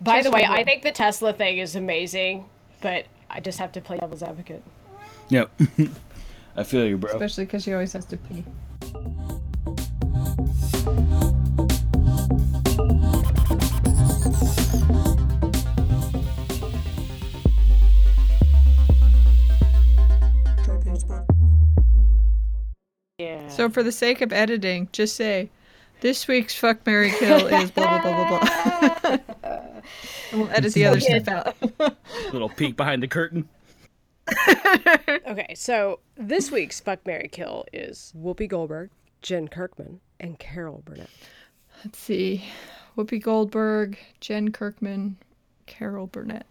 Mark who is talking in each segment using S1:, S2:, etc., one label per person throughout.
S1: By
S2: Just
S1: the way, I think the Tesla thing is amazing, but I just have to play devil's advocate.
S3: Yep. I feel you, bro.
S2: Especially because she always has to pee.
S1: Yeah.
S2: So for the sake of editing, just say, this week's fuck Mary Kill is blah blah blah blah blah. and we'll edit the other stuff out.
S3: Little peek behind the curtain.
S1: Okay, so this week's Fuck Mary Kill is Whoopi Goldberg, Jen Kirkman, and Carol Burnett.
S2: Let's see. Whoopi Goldberg, Jen Kirkman, Carol Burnett.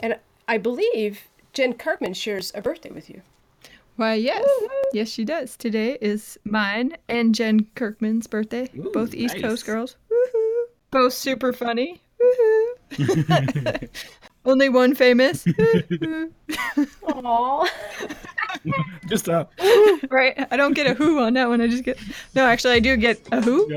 S1: And I believe Jen Kirkman shares a birthday with you.
S2: Why, yes. Yes, she does. Today is mine and Jen Kirkman's birthday.
S3: Ooh,
S2: Both East
S3: nice.
S2: Coast girls. Woohoo. Both super funny. Woohoo. Only one famous.
S1: Aww.
S3: Just a
S2: right? I don't get a who on that one. I just get. No, actually, I do get a who.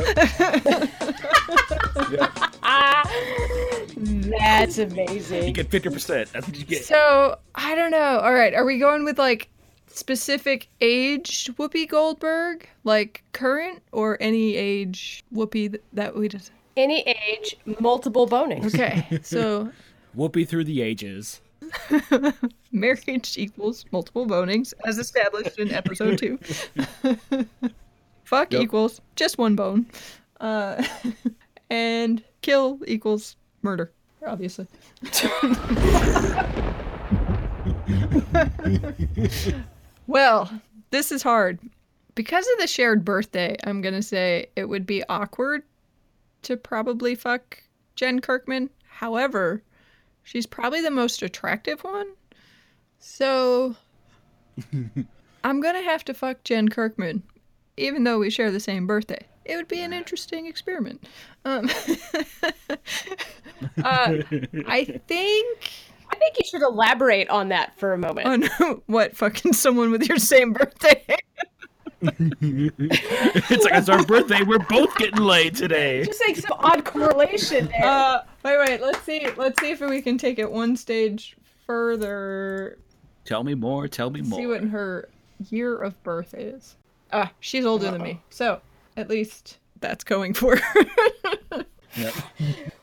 S1: That's amazing.
S3: you get fifty percent. That's what you get.
S2: So, I don't know. All right. Are we going with like specific age Whoopi Goldberg? Like current or any age Whoopi that we just.
S1: Any age, multiple bonings.
S2: Okay. So,
S3: Whoopi through the ages.
S2: marriage equals multiple bonings, as established in episode two. Fuck
S3: Yep.
S2: equals just one bone. Uh, and kill equals murder, obviously. well, this is hard. Because of the shared birthday, I'm going to say it would be awkward to probably fuck Jen Kirkman. However, she's probably the most attractive one. So I'm going to have to fuck Jen Kirkman, even though we share the same birthday. It would be an interesting experiment. Um, uh, I think.
S1: I think you should elaborate on that for a moment.
S2: Oh no! What fucking someone with your same birthday?
S3: It's like it's our birthday. We're both getting laid today.
S1: Just like some odd correlation there.
S2: Uh, wait, wait. Let's see. Let's see if we can take it one stage further.
S3: Tell me more. Tell me more.
S2: See what her year of birth is. Ah, she's older than me, so at least that's going for her.
S3: Yep.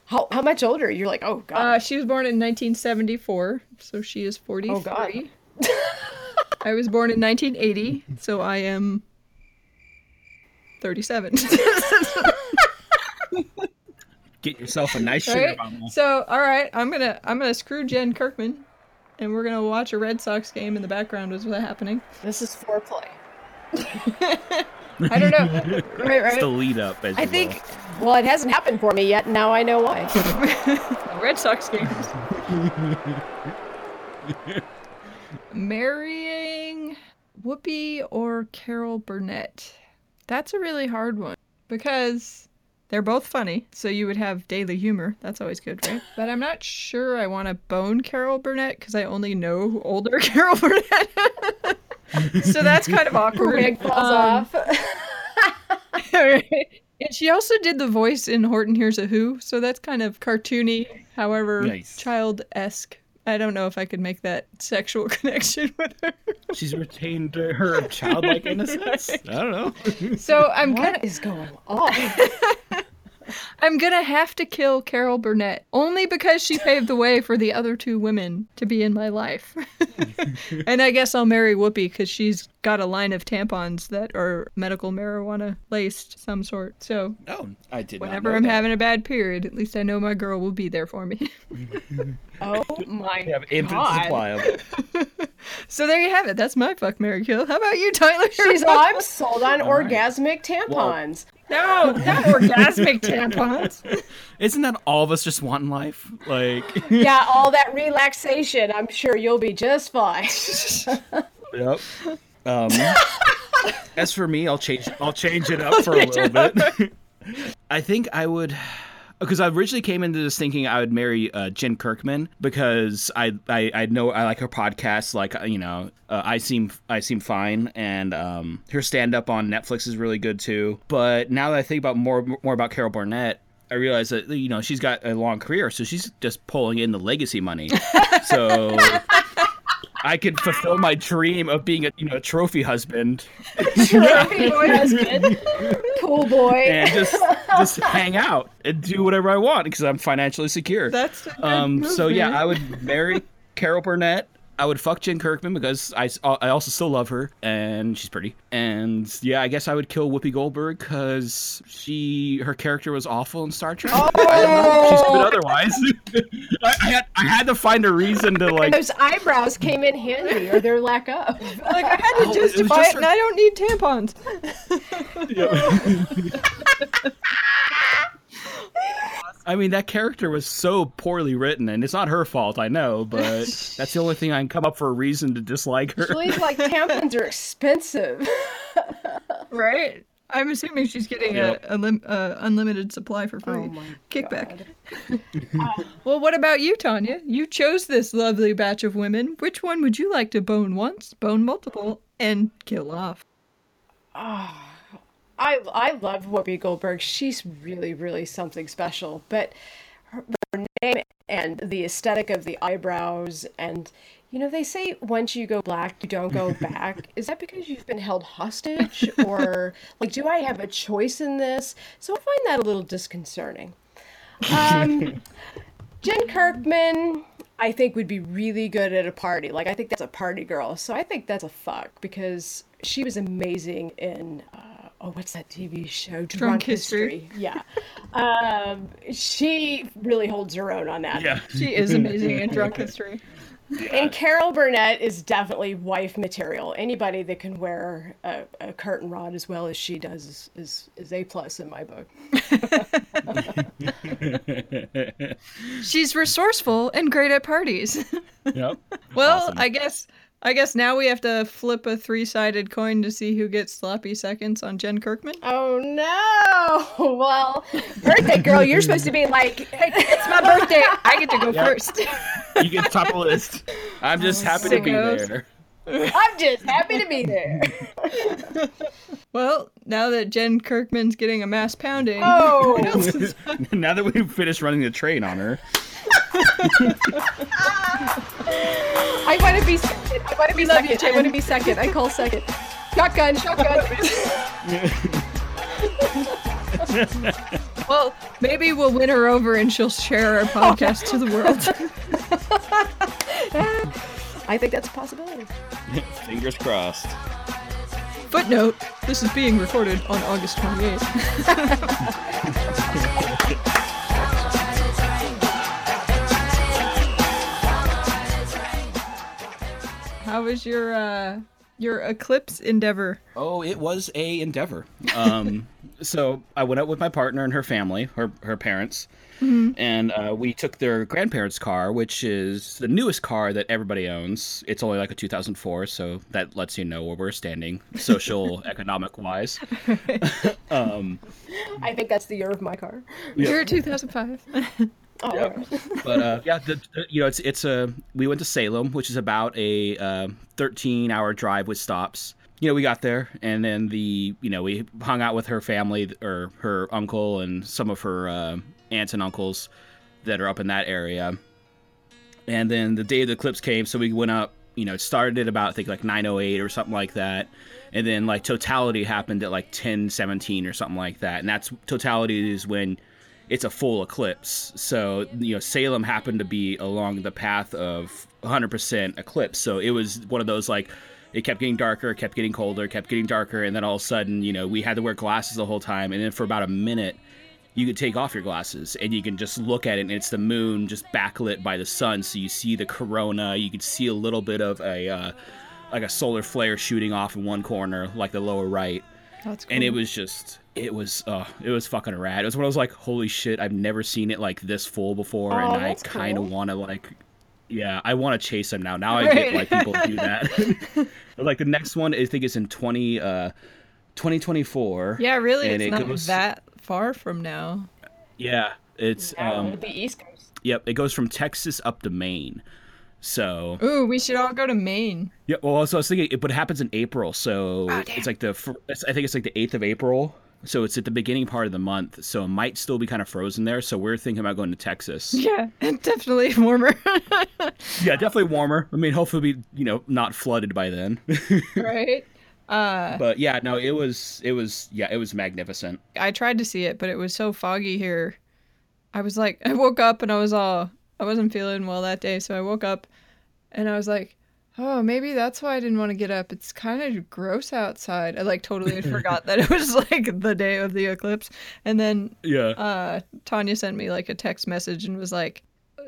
S1: how, how much older? You're like, oh god.
S2: uh, she was born in 1974, so she is 43.
S1: Oh, God.
S2: I was born in 1980, so I am 37.
S3: Get yourself a nice sugar
S2: right?
S3: bomb.
S2: So, all right, I'm gonna I'm gonna screw Jen Kirkman, and we're gonna watch a Red Sox game in the background. Is what's happening?
S1: this is foreplay.
S2: I don't know. right,
S3: It's the
S2: right.
S3: lead up. As
S1: I
S3: you will.
S1: think, well, it hasn't happened for me yet. Now I know why.
S2: Red Sox games. Marrying Whoopi or Carol Burnett? That's a really hard one because they're both funny. So you would have daily humor. That's always good, right? But I'm not sure I want to bone Carol Burnett because I only know older Carol Burnett. so that's kind of awkward.
S1: Wig falls
S2: Um,
S1: off.
S2: Right. And she also did the voice in Horton Hears a Who, so that's kind of cartoony, however,
S3: Nice.
S2: child esque. I don't know if I could make that sexual connection with her.
S3: she's retained her childlike innocence. I don't know.
S2: So I'm kind of
S1: what is going on?
S2: I'm gonna have to kill Carol Burnett only because she paved the way for the other two women to be in my life. and I guess I'll marry Whoopi because she's got a line of tampons that are medical marijuana laced some sort. So
S3: No, I did
S2: whenever
S3: not. know
S2: I'm
S3: that.
S2: having a bad period, at least I know my girl will be there for me.
S1: Oh my
S3: We have infinite
S1: God.
S3: supply of it.
S2: so there you have it. That's my fuck Mary kill. How about you, Tyler?
S1: She's I'm sold on
S3: All right.
S1: orgasmic tampons.
S2: No, not orgasmic tampons.
S3: Isn't that all of us just want in life? Like,
S1: yeah, all that relaxation. I'm sure you'll be just fine.
S3: yep. Um, as for me, I'll change. I'll change it up for a little bit. I think I would, because I originally came into this thinking I would marry uh, Jen Kirkman because I, I I know I like her podcast. Like you know, uh, I seem I seem fine, and um, her stand up on Netflix is really good too. But now that I think about more more about Carol Burnett. I realized that you know she's got a long career, so she's just pulling in the legacy money. so I could fulfill my dream of being a you know a trophy husband
S1: Trophy boy husband. Pool boy.
S3: and just just hang out and do whatever I want because I'm financially secure.
S2: That's a good
S3: um.
S2: move,
S3: So yeah. I would marry Carol Burnett. I would fuck Jen Kirkman because I, I also still love her and she's pretty. And yeah, I guess I would kill Whoopi Goldberg because she her character was awful in Star Trek. I don't know. She's good otherwise. I, I had I had to find a reason to like.
S1: Those eyebrows came in handy, or their lack of.
S2: like I had to
S3: Oh, it was
S2: justify
S3: just
S2: it,
S3: her-
S2: and I don't need tampons.
S3: I mean, that character was so poorly written, and it's not her fault, I know, but that's the only thing I can come up for a reason to dislike her.
S1: Julie's like tampons are expensive.
S2: Right? I'm assuming she's getting
S3: Yep.
S2: a, a lim- uh, unlimited supply for free.
S1: Oh my
S2: Kickback. well, what about you, Tanya? You chose this lovely batch of women. Which one would you like to bone once, bone multiple, and kill off?
S1: I I love Whoopi Goldberg. She's really really something special. But her, her name and the aesthetic of the eyebrows and you know they say once you go black you don't go back. Is that because you've been held hostage or like do I have a choice in this? So I find that a little disconcerting. Um, Jen Kirkman, I think would be really good at a party. Like I think that's a party girl. So I think that's a fuck because she was amazing in uh, oh what's that TV show? Drunk,
S2: History.
S1: Yeah, um, she really holds her own on that.
S3: Yeah.
S2: She is amazing in drunk history.
S1: And Carol Burnett is definitely wife material. Anybody that can wear a, a curtain rod as well as she does is is, is a plus in my book.
S2: She's resourceful and great at parties.
S3: Yep.
S2: well,
S3: Awesome.
S2: I guess I guess now we have to flip a three-sided coin to see who gets sloppy seconds on Jen Kirkman.
S1: Oh no! Well, birthday girl, you're supposed to be like, hey, it's my birthday.
S2: I get to go
S3: Yep.
S2: first.
S3: You get top of the list. I'm just oh, happy to be
S2: sickos.
S3: there.
S1: I'm just happy to be there.
S2: well, now that Jen Kirkman's getting a mass pounding,
S1: Oh,
S3: now that we've finished running the train on her,
S1: I want to be second. I want to be
S2: love you,
S1: second. I want to be second. I call second. Shotgun, shotgun.
S2: well, maybe we'll win her over and she'll share our podcast to the world.
S1: I think that's a possibility.
S3: fingers crossed.
S2: Footnote: This is being recorded on August 28th. How was your uh your eclipse endeavor?
S3: Oh, it was a endeavor. Um, so I went out with my partner and her family, her her parents, and uh, we took their grandparents' car, which is the newest car that everybody owns. It's only like a 2004, so that lets you know where we're standing, social, economic wise.
S1: I think that's the year of my car.
S2: Year 2005.
S1: Oh,
S3: Yep. but uh, yeah, the, the- you know, it's it's a we went to Salem, which is about a uh, 13 hour drive with stops. You know, we got there, and then the you know we hung out with her family or her uncle and some of her uh, aunts and uncles that are up in that area. And then the day of the eclipse came, so we went up. You know, it started at about I think like 9:08 or something like that, and then like totality happened at like 10:17 or something like that. And that's totality is when it's a full eclipse. So, you know, Salem happened to be along the path of 100% eclipse. So it was one of those like, it kept getting darker, kept getting colder, kept getting darker. And then all of a sudden, you know, we had to wear glasses the whole time. And then for about a minute, you could take off your glasses and you can just look at it and it's the moon just backlit by the sun. So you see the corona, you could see a little bit of a, uh, like a solar flare shooting off in one corner, like the lower right
S2: That's cool.
S3: and it was just it was uh it was fucking rad. It was when I was like, holy shit, I've never seen it like this full before,
S1: Oh,
S3: and I kind of
S1: cool.
S3: want to like, yeah, I want to chase him now. Now I get like people do that. like the next one, I think it's in twenty uh, twenty twenty four.
S2: yeah, really,
S3: and
S2: it's
S3: it
S2: not
S3: goes-
S2: that far from now.
S3: Yeah, it's um,
S1: the East Coast.
S3: yep, it goes from Texas up to Maine. So
S2: Ooh, we should all go to Maine.
S3: yeah, well, so I was thinking, it, but it happens in April, so
S2: Oh,
S3: it's like the fir- I think it's like the eighth of April so it's at the beginning part of the month, so it might still be kind of frozen there. So we're thinking about going to Texas.
S2: Yeah, definitely warmer.
S3: yeah, definitely warmer. I mean, hopefully, be you know not flooded by then.
S2: right. Uh,
S3: but yeah, no, it was it was yeah, it was magnificent.
S2: I tried to see it, but it was so foggy here. I was like, I woke up and I was all, I wasn't feeling well that day, so I woke up and I was like, oh, maybe that's why I didn't want to get up. It's kind of gross outside. I like totally forgot that it was like the day of the eclipse. And then
S3: yeah,
S2: uh, Tanya sent me like a text message and was like,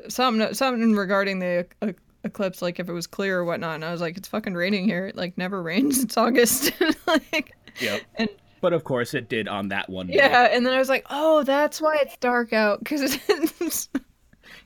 S2: something something regarding the uh, eclipse, like if it was clear or whatnot. And I was like, it's fucking raining here. It like never rains. It's August. like,
S3: yep.
S2: And
S3: but of course it did on that one.
S2: Yeah, and then I was like, oh, that's why it's dark out because it's,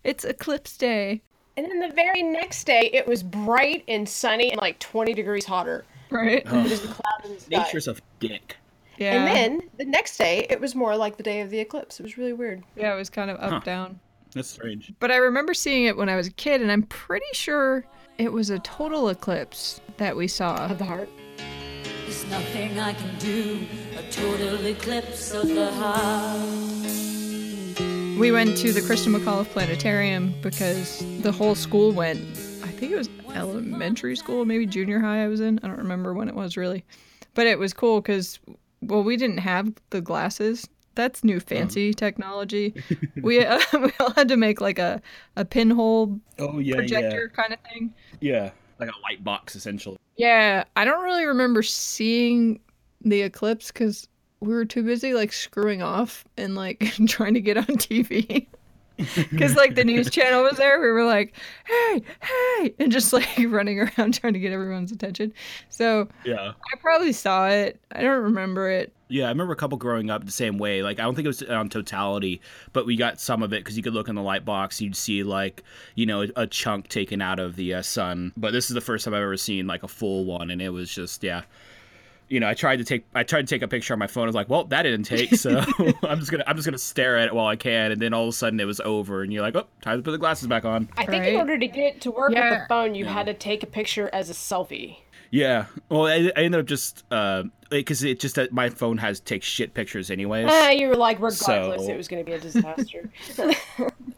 S2: it's eclipse day.
S1: And then the very next day, it was bright and sunny and like 20 degrees hotter.
S2: Right.
S1: Oh. It was the cloud in the sky.
S3: Nature's a dick.
S2: Yeah.
S1: And then the next day, it was more like the day of the eclipse. It was really weird.
S2: Yeah, it was kind of up
S3: Huh.
S2: down.
S3: That's strange.
S2: But I remember seeing it when I was a kid, and I'm pretty sure it was a total eclipse that we saw.
S1: Of the heart.
S4: There's nothing I can do, a total eclipse of the heart.
S2: We went to the Christa McAuliffe Planetarium because the whole school went. I think it was elementary school, maybe junior high I was in. I don't remember when it was really. But it was cool because, well, we didn't have the glasses. That's new fancy technology. we, uh, we all had to make like a, a pinhole
S3: Oh yeah,
S2: projector kind of thing.
S3: yeah, yeah, like a light box essentially.
S2: Yeah, I don't really remember seeing the eclipse because we were too busy like screwing off and like trying to get on TV. Because like the news channel was there, we were like, "Hey, hey!" and just like running around trying to get everyone's attention. So
S3: Yeah.
S2: I probably saw it. I don't remember it.
S3: Yeah, I remember a couple growing up the same way. Like, I don't think it was on totality, but we got some of it because you could look in the light box, you'd see like, you know, a, chunk taken out of the uh, sun. But this is the first time I've ever seen like a full one, and it was just yeah. You know, I tried to take I tried to take a picture on my phone. I was like, well, that didn't take, so I'm just gonna I'm just gonna stare at it while I can, and then all of a sudden it was over, and you're like, oh, time to put the glasses back on.
S1: I think
S2: Right.
S1: in order to get it to work with the phone, you had to take a picture as a selfie.
S3: Yeah, well, I, I ended up just uh because it just that my phone has takes shit pictures anyways.
S1: Ah, you were like, regardless,
S3: So-
S1: it was going to be a disaster.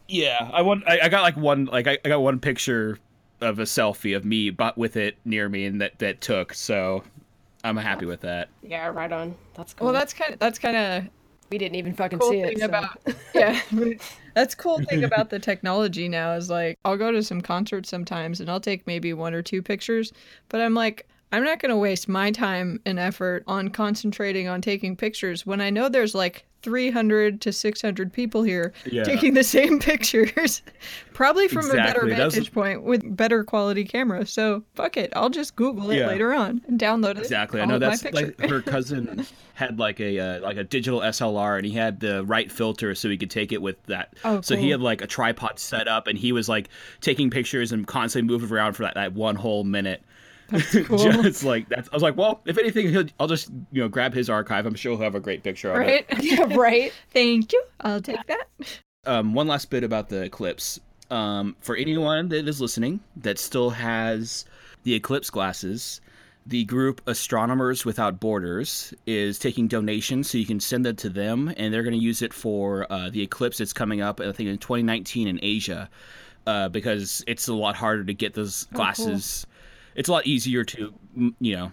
S3: Yeah, I want. I, I got like one. Like I, I got one picture of a selfie of me, but with it near me, and that that took. So I'm happy with that.
S1: yeah, right on. That's cool.
S2: Well, that's kind of that's kind of
S1: we didn't even fucking
S2: cool
S1: see
S2: thing
S1: it. so-
S2: about yeah that's cool thing about the technology now is like i'll go to some concerts sometimes and i'll take maybe one or two pictures but i'm like i'm not going to waste my time and effort on concentrating on taking pictures when i know there's like 300 to 600 people here
S3: Yeah.
S2: taking the same pictures probably from a better
S3: Exactly, that's-
S2: vantage point with better quality camera so fuck it i'll just google it
S3: Yeah.
S2: later on and download it
S3: Exactly. I know
S2: my
S3: that's like her cousin had like a uh, like a digital SLR, and he had the right filter so he could take it with that.
S2: Oh,
S3: So he had like a tripod set up, and he was like taking pictures and constantly moving around for that, that one whole minute.
S2: cool.
S3: just like that's. I was like, well, if anything, he'll, I'll just you know grab his archive. I'm sure he'll have a great picture of it.
S2: right
S1: yeah, right.
S2: thank you i'll take that
S3: um, one last bit about the eclipse. Um, for anyone that is listening that still has the eclipse glasses, the group Astronomers Without Borders is taking donations, so you can send that to them, and they're going to use it for uh, the eclipse that's coming up, I think, in 2019 in Asia, uh, because it's a lot harder to get those glasses. It's a lot easier to, you know,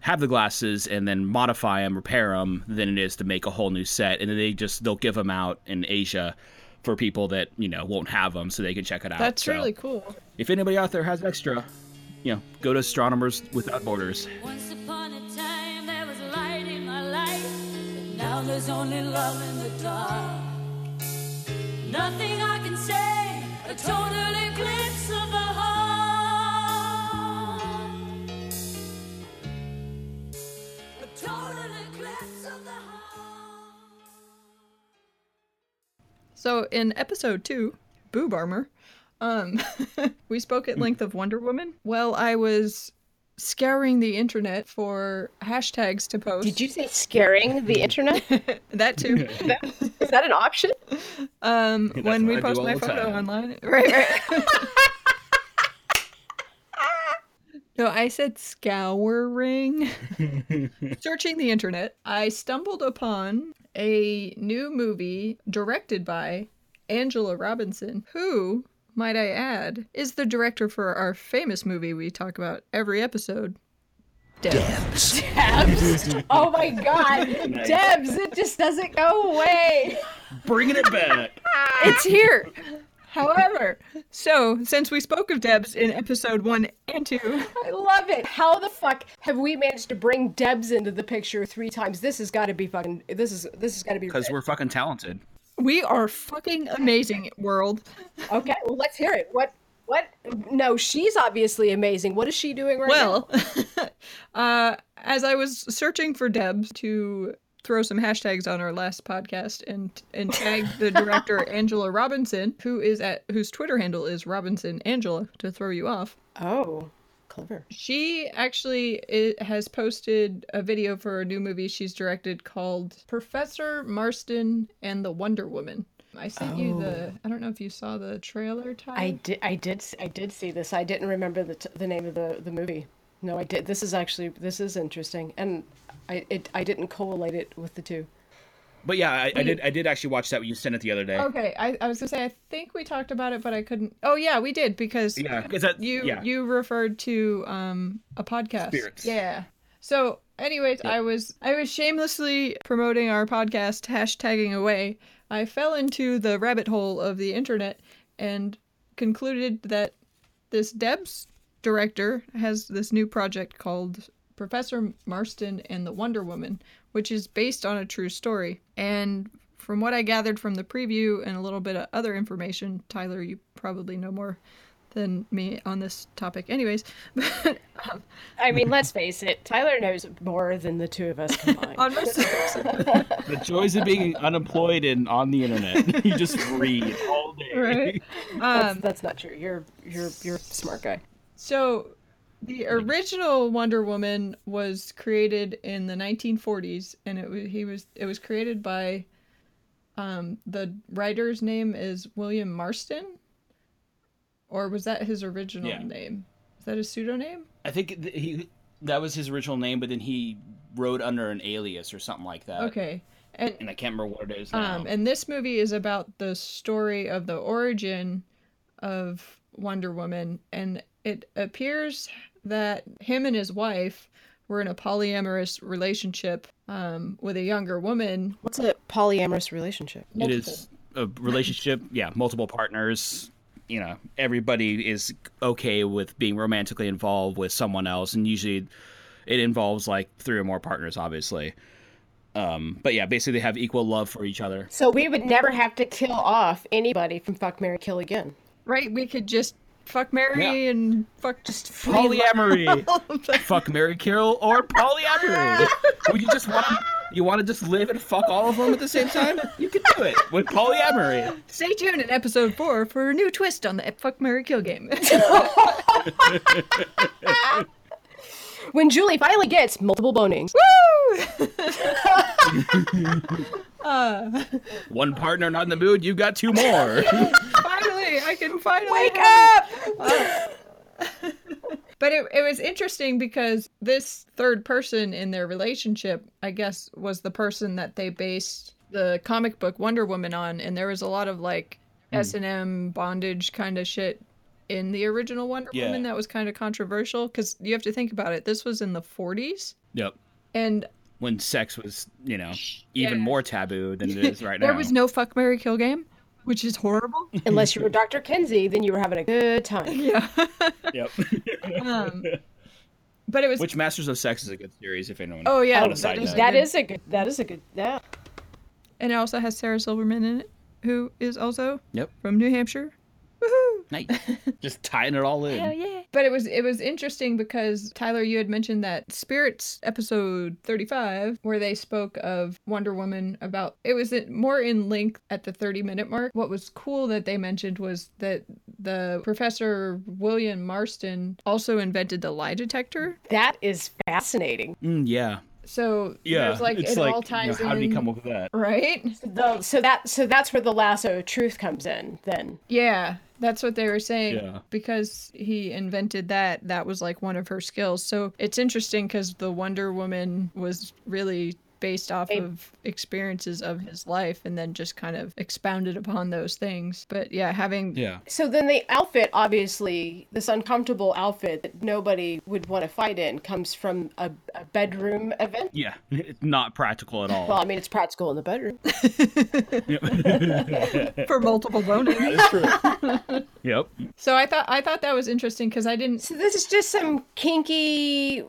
S3: have the glasses and then modify them, repair them, than it is to make a whole new set. And then they just they'll give them out in Asia for people that you know won't have them, so they can check it out.
S2: that's
S3: So,
S2: really cool
S3: If anybody out there has extra, you know, go to Astronomers Without Borders.
S4: Once upon a time there was light in my life, but now there's only love in the dark. Nothing I can say, a total eclipse
S2: So in episode two, boob armor, um, we spoke at length of Wonder Woman. Well, I was scouring the internet for hashtags to post.
S1: Did you say scaring the internet?
S2: that too?
S1: Is that an option?
S2: Um,
S3: That's
S2: when we
S3: I
S2: post my photo
S3: time.
S2: online, right? Right. No, I said scouring. Searching the internet, I stumbled upon a new movie directed by Angela Robinson, who, might I add, is the director for our famous movie we talk about every episode, Debs.
S1: Debs. Oh my god. Debs, it just doesn't go away.
S3: Bringing it back.
S2: It's here. However, so since we spoke of Debs in episode one and two,
S1: I love it. How the fuck have we managed to bring Debs into the picture three times? This has got to be fucking. This is this has got to be.
S3: Because we're fucking talented.
S2: we are fucking amazing, world.
S1: okay. Well, let's hear it. What? What? No, she's obviously amazing. What is she doing right now?
S2: Well, uh, as I was searching for Debs to throw some hashtags on our last podcast and and tag the director Angela Robinson, who is at whose Twitter handle is Robinson Angela to throw you off.
S1: Oh, clever.
S2: She actually has posted a video for a new movie she's directed called Professor Marston and the Wonder Woman. I sent you the. Oh. I don't know if you saw the trailer.
S1: I did. I did. I did see this. I didn't remember the t- the name of the the movie. No, I did. This is actually this is interesting, and I it I didn't collate it with the two.
S3: But yeah, I, I did. I did actually watch that. You sent it the other day.
S2: Okay, I, I was gonna say I think we talked about it, but I couldn't. Oh yeah, we did because
S3: Yeah, because that.
S2: you
S3: yeah.
S2: you referred to um a podcast.
S3: Spirits.
S2: Yeah. So, anyways, I was I was shamelessly promoting our podcast, hashtagging away. I fell into the rabbit hole of the internet and concluded that this Debs director has this new project called Professor Marston and the Wonder Woman, which is based on a true story. And from what I gathered from the preview and a little bit of other information, Tyler, you probably know more than me on this topic, anyways. But um,
S1: I mean, let's face it. Tyler knows more than the two of us combined.
S2: on most
S3: The joys of being unemployed and on the internet. you just read all day.
S2: right?
S1: that's,
S2: Um,
S1: that's not true. You're you're you're a smart guy.
S2: So, the original Wonder Woman was created in the 1940s, and it was he was it was created by, um, the writer's name is William Marston, or was that his original
S3: Yeah.
S2: name? Is that his pseudonym?
S3: I think th- he that was his original name, but then he wrote under an alias or something like that.
S2: Okay, and
S3: And I can't remember what it is now.
S2: Um, and this movie is about the story of the origin of Wonder Woman, and it appears that him and his wife were in a polyamorous relationship um, with a younger woman.
S1: What's a polyamorous relationship?
S3: it is a relationship. Yeah, multiple partners. You know, everybody is okay with being romantically involved with someone else, and usually it involves like three or more partners, obviously. Um, but yeah, basically they have equal love for each other.
S1: So we would never have to kill off anybody from Fuck Mary Kill again.
S2: Right? We could just fuck Mary
S3: Yeah.
S2: and fuck just
S3: Polyamory. fuck Mary Carol or polyamory. Would you just want to, you want to just live and fuck all of them at the same time? You can do it with polyamory.
S2: Stay tuned in episode four for a new twist on the Fuck Mary Kill game.
S1: When Julie finally gets multiple bonings.
S2: Woo! uh,
S3: One partner not in the mood, you got two more.
S2: Finally, I can finally
S1: Wake up!
S2: But it, it was interesting because this third person in their relationship, I guess, was the person that they based the comic book Wonder Woman on, and there was a lot of like hmm. S and M bondage kind of shit in the original Wonder
S3: Yeah.
S2: Woman that was kind of controversial because you have to think about it. This was in the 40s,
S3: yep.
S2: and
S3: When sex was, you know, even
S2: Yeah.
S3: more taboo than it is right
S2: there
S3: now.
S2: There was no fuck Mary Kill game, which is horrible.
S1: Unless you were Dr. Kinsey, then you were having a good time.
S2: yeah.
S3: Yep.
S2: um, but it was.
S3: Which Masters of Sex is a good series if anyone.
S2: oh yeah,
S3: on a
S2: that
S3: side
S2: is good.
S1: is a good. That is a good. Yeah.
S2: And it also has Sarah Silverman in it, who is also
S3: Yep.
S2: from New Hampshire. Woohoo!
S3: Nice. Just tying it all in.
S2: Hell yeah! But it was it was interesting because Tyler, you had mentioned that Spirits episode thirty five, where they spoke of Wonder Woman about it was more in length at the thirty minute mark. What was cool that they mentioned was that the Professor William Marston also invented the lie detector.
S1: That is fascinating.
S3: Mm, yeah.
S2: So
S3: Yeah.
S2: there's like
S3: it's
S2: it
S3: like,
S2: all
S3: you know, how did he come up with that?
S2: right?
S1: The, so that so that's where the lasso of truth comes in. Then
S2: Yeah, That's what they were saying.
S3: Yeah.
S2: Because he invented that, that was like one of her skills. So it's interesting because the Wonder Woman was really based off
S1: A-
S2: of experiences of his life and then just kind of expounded upon those things. But yeah, having
S3: Yeah.
S1: So then the outfit, obviously, this uncomfortable outfit that nobody would want to fight in, comes from a, a bedroom event.
S3: Yeah. It's not practical at all.
S1: Well, I mean, it's practical in the bedroom.
S2: for multiple boners.
S3: yep.
S2: so I thought I thought that was interesting because I didn't
S1: So this is just some kinky.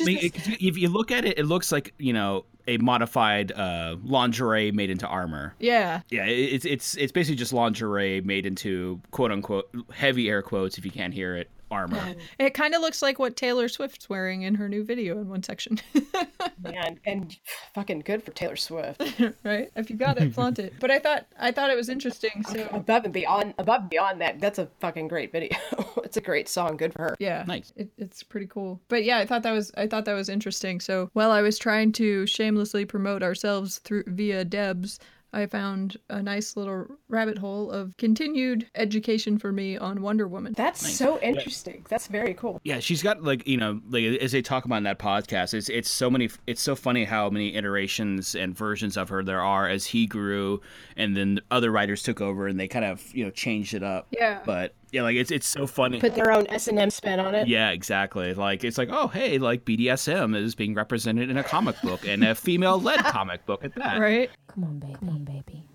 S3: I mean, it- if you look at it, it looks like you know a modified uh, lingerie made into armor.
S2: yeah.
S3: Yeah, it- it's it's it's basically just lingerie made into quote unquote heavy air quotes if you can't hear it armor.
S2: It kind of looks like what Taylor Swift's wearing in her new video in one section.
S1: Man, and fucking good for Taylor Swift.
S2: right? If you got it, flaunt it. But I thought I thought it was interesting. So
S1: above and beyond, above and beyond that, that's a fucking great video. it's a great song. Good for her.
S2: yeah,
S3: Nice.
S2: It, it's pretty cool. But yeah, I thought that was I thought that was interesting. So while I was trying to shamelessly promote ourselves through via Debs. I found a nice little rabbit hole of continued education for me on Wonder Woman.
S1: That's so interesting. That's very cool.
S3: Yeah, she's got like you know like as they talk about in that podcast, it's it's so many it's so funny how many iterations and versions of her there are as he grew, and then other writers took over and they kind of you know changed it up.
S2: Yeah.
S3: But yeah, like it's it's so funny.
S1: Put their own S and M spin on it.
S3: Yeah, exactly. Like it's like, oh hey, like BDSM is being represented in a comic book and a female-led comic book at that.
S2: Right?
S5: Come on, baby. Come on, baby.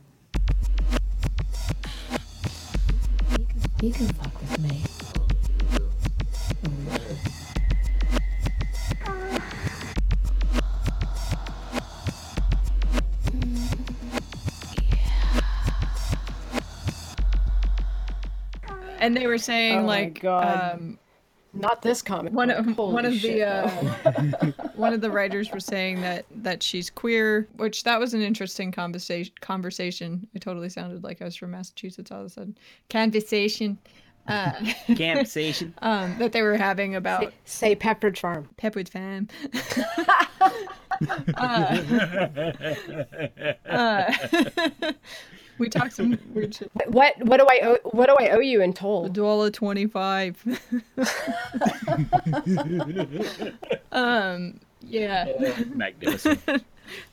S5: You can fuck with me.
S2: And they were saying
S1: Oh
S2: like um
S1: Not this comic.
S2: one
S1: book.
S2: of
S1: Holy
S2: one of
S1: shit,
S2: the uh, one of the writers were saying that that she's queer, which that was an interesting conversation. Conversation. It totally sounded like I was from Massachusetts all of a sudden. Conversation. Uh,
S3: Conversation.
S2: um, that they were having about
S1: say Pepperidge Farm.
S2: Pepwood fam. uh, uh, we talked some weird shit.
S1: What what do I owe, what do I owe you in toll?
S2: Dollar twenty five. um. Yeah.
S3: Magnificent.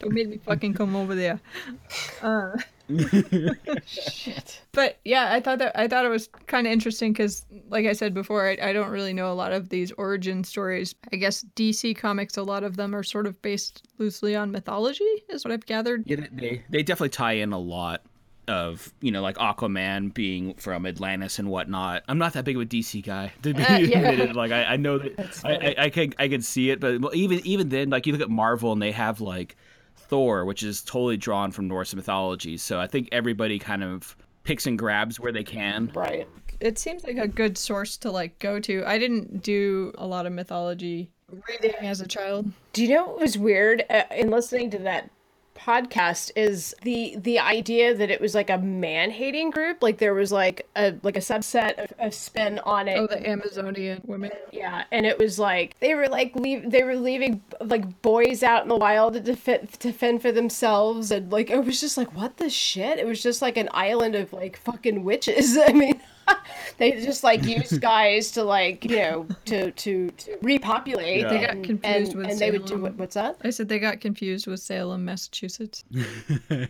S2: Don't make me fucking come over there. Uh,
S1: Shit.
S2: but yeah, I thought that I thought it was kind of interesting because, like I said before, I, I don't really know a lot of these origin stories. I guess DC comics, a lot of them are sort of based loosely on mythology, is what I've gathered.
S3: Yeah, they they definitely tie in a lot of you know like Aquaman being from Atlantis and whatnot. I'm not that big of a DC guy. To be
S2: yeah.
S3: admitted. Like I, I know that I, I, I can I can see it, but even even then, like you look at Marvel and they have like Thor, which is totally drawn from Norse mythology. So I think everybody kind of picks and grabs where they can.
S1: Right.
S2: It seems like a good source to like go to. I didn't do a lot of mythology reading as a child.
S1: Do you know what was weird uh, in listening to that podcast is the the idea that it was like a man hating group. Like there was like a like a subset of, of spin on it.
S2: Oh, the Amazonian women.
S1: yeah and it was like they were like leave they were leaving like boys out in the wild to defend to fend for themselves. And like it was just like what the shit? It was just like an island of like fucking witches. I mean they just like used guys to like you know to to, to repopulate
S3: They
S2: got confused
S1: and,
S2: with
S1: and they would do
S2: Salem.
S1: what, what's that
S2: I said they got confused with Salem, Massachusetts.
S1: Ugh,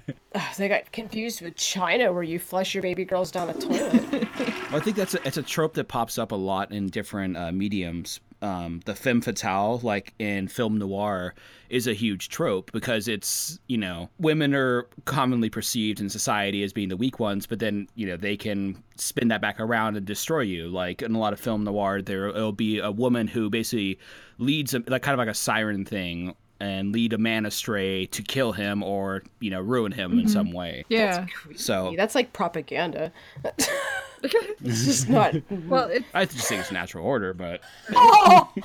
S1: they got confused with China, where you flush your baby girls down a toilet.
S3: I think that's a, it's a trope that pops up a lot in different uh, mediums. Um, the femme fatale, like in film noir, is a huge trope because it's you know women are commonly perceived in society as being the weak ones, but then you know they can spin that back around and destroy you. Like in a lot of film noir, there it'll be a woman who basically leads a, like kind of like a siren thing and lead a man astray to kill him or you know ruin him in mm-hmm. some way.
S2: Yeah.
S3: So
S1: That's like propaganda. it's just not.
S2: Well, it,
S3: I just think it's natural order, but oh!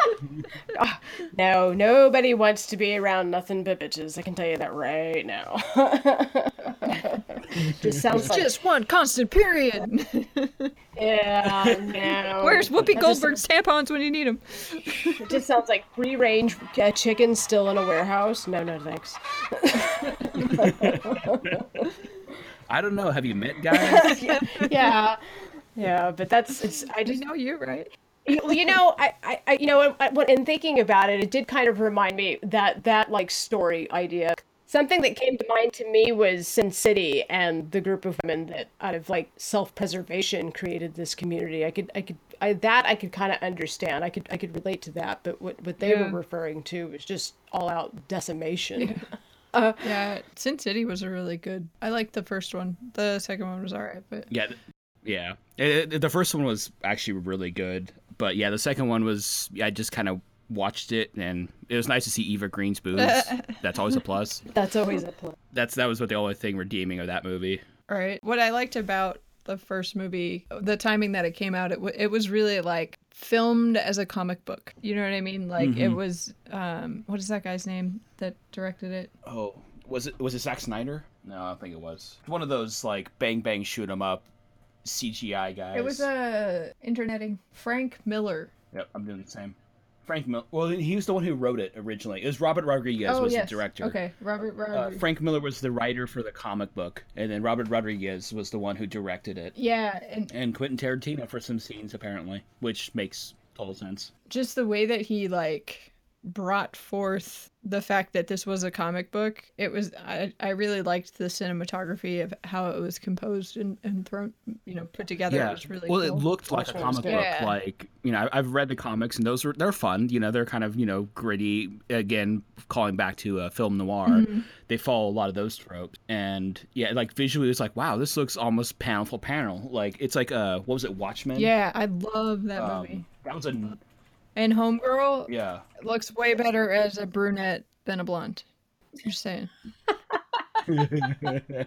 S1: No, nobody wants to be around nothing but bitches. I can tell you that right now. just sounds like
S2: just one constant period.
S1: yeah, no.
S2: Where's Whoopi
S1: That just-
S2: Goldberg's tampons when you need them?
S1: It just sounds like free range uh, chicken still in a warehouse. No, no, thanks.
S3: I don't know. Have you met guys?
S1: yeah, yeah, but that's it's. I
S2: I
S1: just
S2: know you, right?
S1: You, you know, I, I, I, you know, I- when in thinking about it, it did kind of remind me that that like story idea. Something that came to mind to me was Sin City and the group of women that, out of like self-preservation, created this community. I could, I could, I, that I could kind of understand. I could, I could relate to that. But what what they
S2: Yeah.
S1: were referring to was just all-out decimation.
S2: Uh, yeah, Sin City was a really good. I liked the first one. The second one was alright, but
S3: yeah, yeah. It- it- the first one was actually really good, but yeah, the second one was. I just kind of watched it, and it was nice to see Eva Green's boobs. That's always a plus.
S1: That's always a plus.
S3: That's that was what the only thing redeeming of that movie.
S2: Right. What I liked about the first movie, the timing that it came out, it, w- it was really like filmed as a comic book. You know what I mean? Like it was, um, what is that guy's name that directed it?
S3: Oh, was it was it Zack Snyder? No, I don't think it was. One of those like bang bang shoot 'em up CGI guys.
S2: It was uh, interneting. Frank Miller.
S3: Yep, I'm doing the same. Frank Miller. Well, he was the one who wrote it originally. It was Robert Rodriguez
S2: oh
S3: was
S2: yes.
S3: the director.
S2: Okay, Robert.
S3: Uh, Frank Miller was the writer for the comic book, and then Robert Rodriguez was the one who directed it,
S2: yeah, and
S3: and Quentin Tarantino for some scenes apparently, which makes total sense.
S2: just the way that he like brought forth the fact that this was a comic book it was i, I really liked the cinematography of how it was composed and, and thrown you know put together it was really
S3: well,
S2: cool.
S3: it looked like a
S1: Which one was
S3: comic book.
S2: Yeah.
S3: Like you know, I- I've read the comics, and those are they're fun. You know, they're kind of you know gritty. Again, calling back to uh, film noir,
S2: Mm-hmm.
S3: they follow a lot of those tropes. And yeah, like visually, it's like wow, this looks almost panel for panel. Like it's like uh, what was it, Watchmen?
S2: yeah i love that
S3: Um,
S2: movie
S3: that was a
S2: and homegirl
S3: yeah.
S2: looks way better as a brunette than a blonde just saying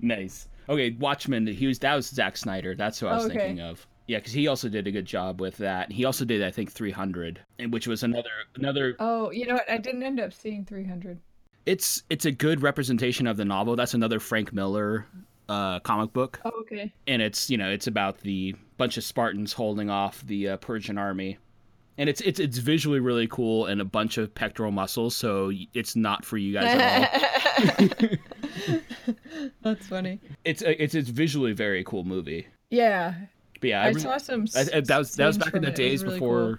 S3: nice. Okay, Watchmen. He was that was Zack Snyder. That's who I was
S2: Okay.
S3: thinking of. Yeah, because he also did a good job with that. He also did, I think, 300, which was another another.
S2: oh you know what i didn't end up seeing 300
S3: It's it's a good representation of the novel. That's another Frank Miller uh, comic book,
S2: oh okay
S3: and it's you know it's about the bunch of Spartans holding off the uh, Persian army, and it's it's it's visually really cool and a bunch of pectoral muscles. So it's not for you guys at all.
S2: that's funny
S3: It's a, it's it's visually very cool movie.
S2: yeah
S3: But yeah,
S2: i,
S3: I,
S2: saw some
S3: I, I- that was that was back in the days
S2: really
S3: before.
S2: cool.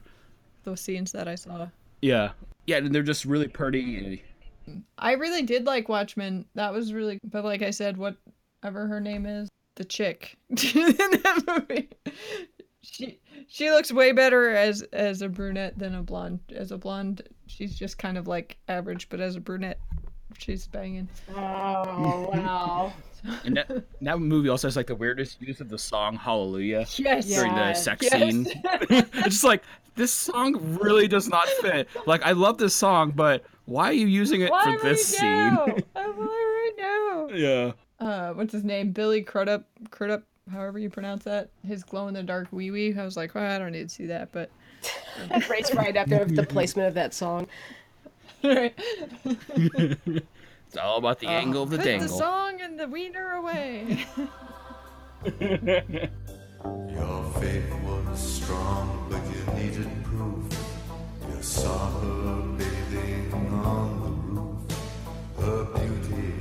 S2: those scenes that i saw
S3: Yeah, yeah, and they're just really pretty.
S2: I really did like Watchmen. That was really, but like I said, whatever her name is, the chick in that movie, she she looks way better as as a brunette than a blonde. As a blonde, she's just kind of like average, but as a brunette, she's banging.
S1: Oh wow.
S3: And that, that movie also has like the weirdest use of the song "Hallelujah"
S2: Yes.
S3: during the sex
S2: Yes.
S3: scene. it's just like this song really does not fit. Like I love this song, but why are you using it
S2: Why
S3: for this
S2: right
S3: scene?
S2: now? Why right now?
S3: Yeah.
S2: Uh, what's his name? Billy Crudup. Crudup. However you pronounce that. His glow in the dark wee wee. I was like, well, I don't need to see that, but.
S1: Race right up there with the placement of that song.
S3: It's all about the uh, angle of the
S2: Put the
S3: dangle.
S2: song and the wiener away.
S6: Your faith was strong, but you needed proof. You saw her bathing on the roof. Her beauty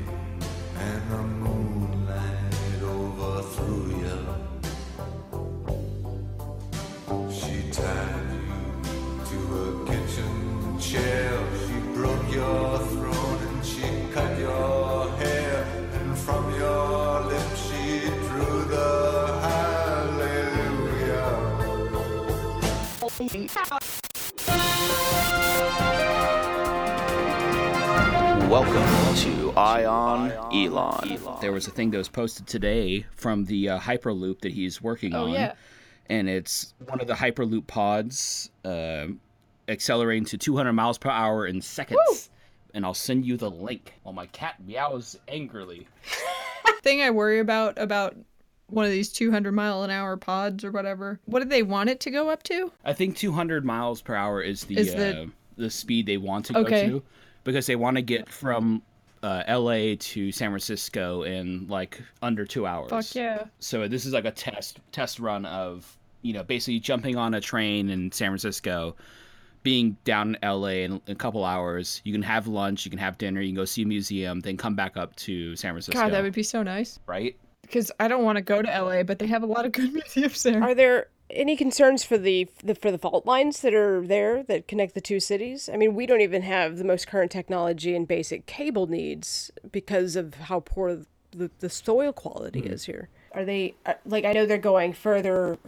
S6: and the tied you to a kitchen chair. She broke your throat and she cut your hair. And from your lips she drew the hallelujah.
S7: Welcome to Eye on Elon.
S3: There was a thing that was posted today from the uh, Hyperloop that he's working
S2: Oh,
S3: on.
S2: yeah.
S3: And it's one of the Hyperloop pods um accelerating to 200 miles per hour in seconds. And I'll send you the link. While my cat meows angrily.
S2: Thing I worry about about one of these 200 mile an hour pods or whatever. What do they want it to go up to?
S3: I think 200 miles per hour is the
S2: Is
S3: uh,
S2: the-
S3: the... speed they want to go
S2: Okay.
S3: to because they want to get from uh, L.A. to San Francisco in like under two hours.
S2: Fuck yeah.
S3: So this is like a test test run of you know basically jumping on a train in San Francisco, being down in LA in a couple hours. You can have lunch, you can have dinner, you can go see a museum, then come back up to San Francisco.
S2: God, that would be so nice.
S3: right?
S2: Because I don't want to go to LA, but they have a lot of good museums there.
S1: Are there any concerns for the, the for the fault lines that are there that connect the two cities? I mean, we don't even have the most current technology and basic cable needs because of how poor the, the soil quality hmm. is here. Are they uh, like I know they're going further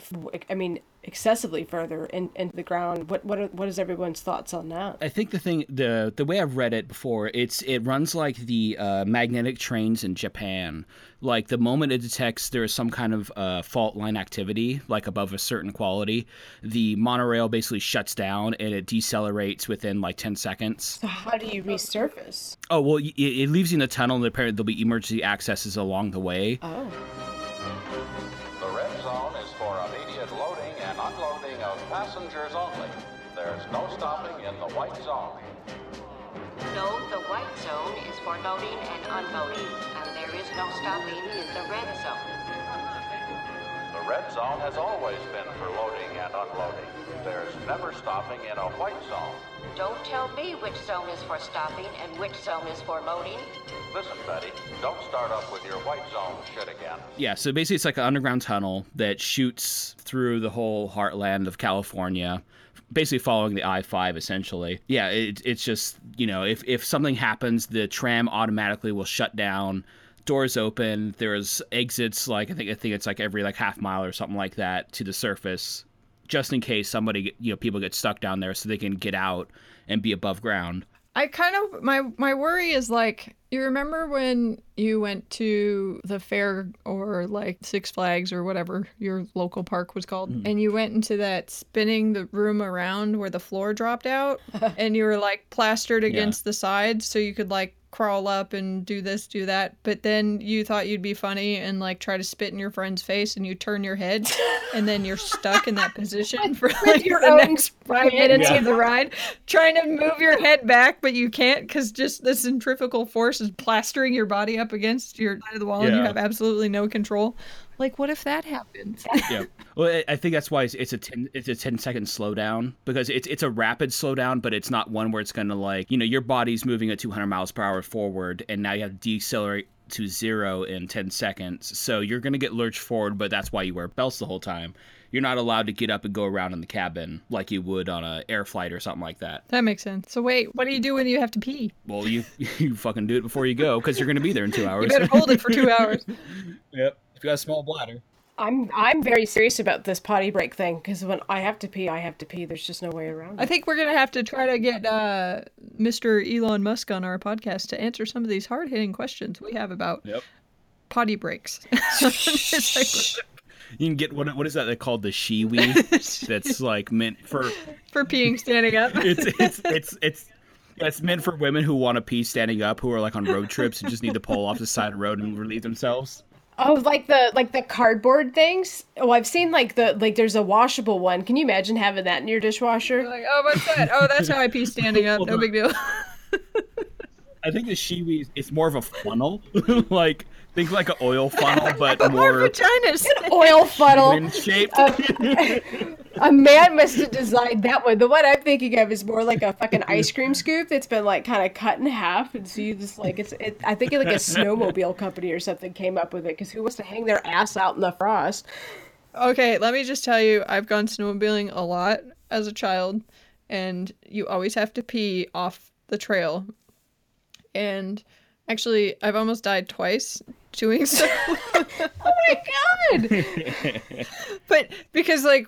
S1: I mean excessively further in, into the ground. What what are, what is everyone's thoughts on that?
S3: I think the thing, the the way I've read it before, it's it runs like the uh, magnetic trains in Japan. Like the moment it detects there is some kind of uh, fault line activity, like above a certain quality, the monorail basically shuts down and it decelerates within like ten seconds.
S1: So how do you resurface?
S3: Oh well, it, it leaves you in the tunnel, and apparently there'll be emergency accesses along the way.
S1: Oh.
S8: No stopping in the white zone.
S9: No, the white zone is for loading and unloading, and there is no stopping in the red zone.
S8: The red zone has always been for loading and unloading. There's never stopping in a white zone.
S9: Don't tell me which zone is for stopping and which zone is for loading.
S8: Listen, Betty, don't start up with your white zone shit again.
S3: Yeah, so basically it's like an underground tunnel that shoots through the whole heartland of California, basically following the I-5 essentially. Yeah, it, it's just, you know, if, if something happens, the tram automatically will shut down, doors open, there's exits like I think I think it's like every like half mile or something like that to the surface just in case somebody, you know, people get stuck down there so they can get out and be above ground.
S2: I kind of my my worry is like you remember when you went to the fair or like Six Flags or whatever your local park was called mm-hmm. and you went into that spinning the room around where the floor dropped out and you were like plastered against the sides so you could like crawl up and do this do that. But then you thought you'd be funny and like try to spit in your friend's face and you turn your head and then you're stuck in that position for like
S1: your
S2: the
S1: own
S2: next five minutes
S3: Yeah.
S2: of the ride trying to move your head back but you can't because just the centrifugal force is plastering your body up against your side of the wall and you have absolutely no control like what if that happens
S3: yeah. Well, I- I think that's why it's, it's a 10 it's a 10 second slowdown because it's it's a rapid slowdown, but it's not one where it's going to like, you know, your body's moving at 200 miles per hour forward and now you have to decelerate to 0 in 10 seconds. So you're going to get lurched forward, but that's why you wear belts the whole time. You're not allowed to get up and go around in the cabin like you would on a air flight or something like that.
S2: that makes sense so wait what do you do when you have to pee
S3: Well, you you fucking do it before you go because you're going to be there in 2 hours.
S2: you better hold it for two hours
S3: yep. If you got a small bladder.
S1: I'm I'm very serious about this potty break thing because when I have to pee, I have to pee. There's just no way around It.
S2: I think we're gonna have to try to get uh, Mr. Elon Musk on our podcast to answer some of these hard hitting questions we have about
S3: Yep.
S2: potty breaks.
S3: You can get what what is that they called the Shewee that's like meant for
S2: for peeing standing up.
S3: it's it's it's it's it's meant for women who want to pee standing up who are like on road trips and just need to pull off the side of the road and relieve themselves.
S1: Oh, like the like the cardboard things. Oh, I've seen like the like there's a washable one. Can you imagine having that in your dishwasher?
S2: like, oh, what's that? Oh, that's how I pee standing up. No big deal.
S3: I think the Shewee is more of a funnel, like think like an oil funnel, but
S2: More
S3: more
S2: vaginas.
S1: An oil funnel.
S3: in shaped.
S1: A man must have designed that one. The one I'm thinking of is more like a fucking ice cream scoop that's been like kind of cut in half, and so you just like it's. It, I think like a snowmobile company or something came up with it because who wants to hang their ass out in the frost?
S2: Okay, let me just tell you, I've gone snowmobiling a lot as a child, and you always have to pee off the trail. And actually, I've almost died twice doing so.
S1: Oh my god!
S2: but because like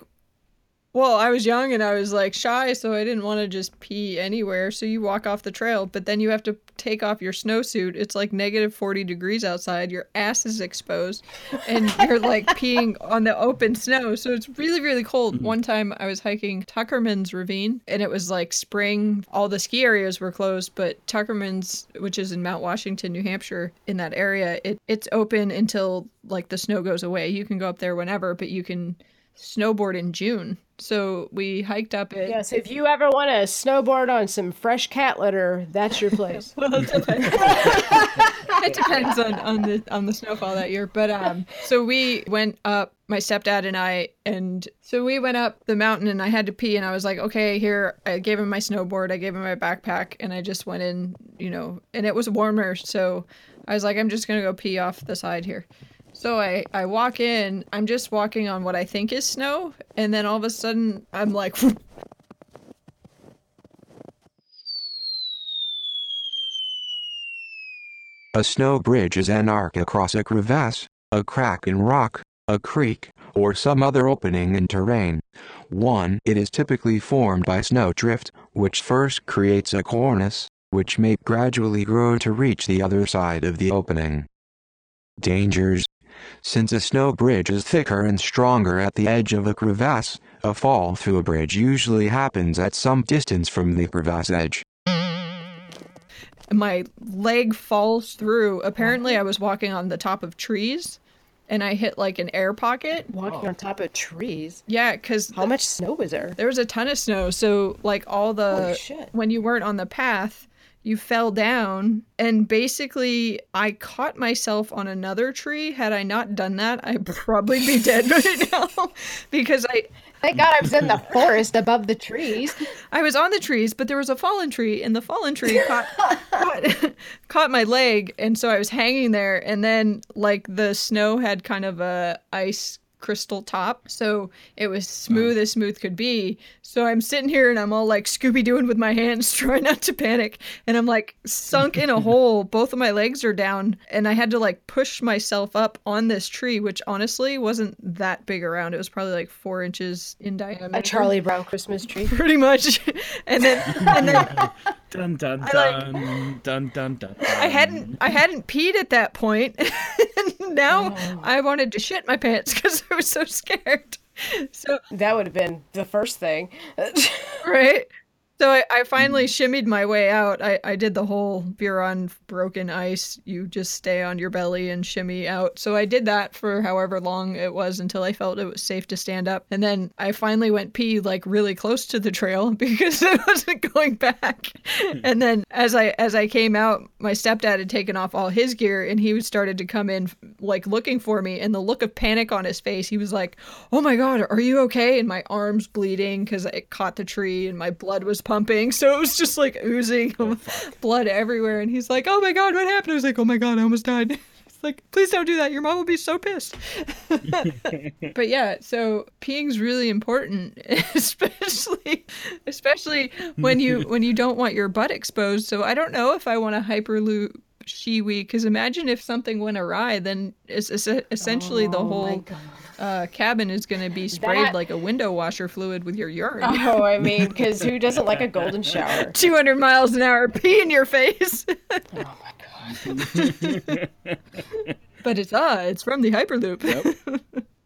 S2: well i was young and i was like shy so i didn't want to just pee anywhere so you walk off the trail but then you have to take off your snowsuit it's like negative 40 degrees outside your ass is exposed and you're like peeing on the open snow so it's really really cold. Mm-hmm. One time i was hiking tuckerman's ravine and it was like spring all the ski areas were closed but tuckerman's which is in mount washington new hampshire in that area it, it's open until like the snow goes away. You can go up there whenever but you can snowboard in June. So we hiked up it.
S1: Yes, if you ever want to snowboard on some fresh cat litter, that's your place.
S2: it depends on, on the on the snowfall that year. But um, so we went up, my stepdad and I, and so we went up the mountain, and I had to pee, and I was like, okay, here. I gave him my snowboard, I gave him my backpack, and I just went in, you know, and it was warmer, so I was like, I'm just gonna go pee off the side here. So I, I walk in, I'm just walking on what I think is snow, and then all of a sudden I'm like,
S10: A snow bridge is an arc across a crevasse, a crack in rock, a creek, or some other opening in terrain. 1. It is typically formed by snowdrift, which first creates a cornice, which may gradually grow to reach the other side of the opening. Dangers Since a snow bridge is thicker and stronger at the edge of a crevasse, a fall through a bridge usually happens at some distance from the crevasse edge.
S2: my leg falls through. Apparently, I was walking on the top of trees, and I hit like an air pocket.
S1: Walking on top of trees.
S2: Yeah, because
S1: How much snow was there?
S2: there was a ton of snow. So like all the
S1: Holy shit.
S2: when you weren't on the path, you fell down, and basically I caught myself on another tree. Had I not done that, I'd probably be dead right now because I
S1: Thank God I was in the forest above the trees.
S2: I was on the trees, but there was a fallen tree, and the fallen tree caught, caught caught my leg, and so I was hanging there. And then, like the snow had kind of a ice crystal top, so it was smooth as smooth could be. So I'm sitting here, and I'm all like Scooby Dooing with my hands, trying not to panic, and I'm like sunk in a hole. Both of my legs are down, and I had to like push myself up on this tree, which honestly wasn't that big around. It was probably like four inches in diameter
S1: A Charlie Brown Christmas tree.
S2: pretty much. and then and then
S3: Dun dun
S2: I
S3: dun dun dun dun.
S2: I hadn't I hadn't peed at that point. and now oh. I wanted to shit my pants because I was so scared. So
S1: That would have been the first thing.
S2: right. So I, I finally mm. shimmied my way out. I, I did the whole you're on broken ice, you just stay on your belly and shimmy out. So I did that for however long it was until I felt it was safe to stand up. And then I finally went pee like really close to the trail because I wasn't going back. Hmm. and then as I as I came out, my stepdad had taken off all his gear and he started to come in like looking for me and the look of panic on his face, he was like, "Oh my god, are you okay?" and my arms bleeding cuz it caught the tree and my blood was pumping. So it was just like oozing oh, blood everywhere and he's like, "Oh my god, what happened?" I was like, "Oh my god, I almost died." It's like, "Please don't do that. Your mom will be so pissed." but yeah, so peeing's really important, especially especially when you when you don't want your butt exposed. So I don't know if I want to hyperloop Shewee because imagine if something went awry, then it's, it's essentially the
S1: Oh my
S2: whole. Uh, cabin is going to be sprayed
S1: That-
S2: like a window washer fluid with your urine.
S1: Oh, I mean, because who doesn't like a golden shower?
S2: 200 miles an hour, pee in your face.
S1: Oh my god.
S2: but it's uh, it's from the Hyperloop.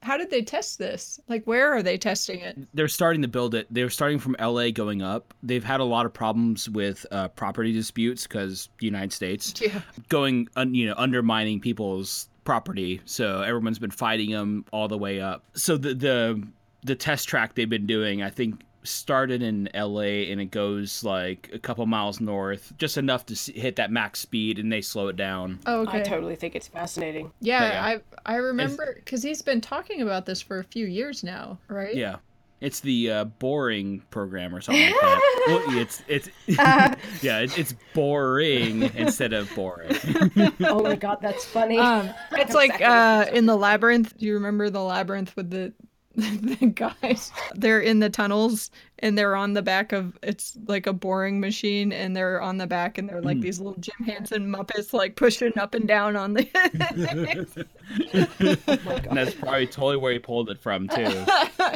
S2: How did they test this? Like, where are they testing it?
S3: They're starting to build it. They're starting from LA going up. They've had a lot of problems with uh, property disputes because the United States
S2: Yeah.
S3: going, un, you know, undermining people's property. So everyone's been fighting them all the way up. So the the the test track they've been doing, I think, started in LA and it goes like a couple miles north, just enough to see, hit that max speed, and they slow it down.
S2: Oh, okay.
S1: I totally think it's fascinating.
S2: yeah,
S3: yeah.
S2: I I remember because he's been talking about this for a few years now, right?
S3: Yeah. It's the uh, boring program or something like that. Well, it's it's yeah, it, it's boring instead of boring.
S1: Oh my god, that's funny.
S2: Um, it's like uh, in the labyrinth. Do you remember the labyrinth with the the guys? They're in the tunnels and they're on the back of it's like a boring machine and they're on the back and they're like hmm. these little Jim Henson Muppets like pushing up and down on the.
S3: Oh and that's probably totally where he pulled it from too.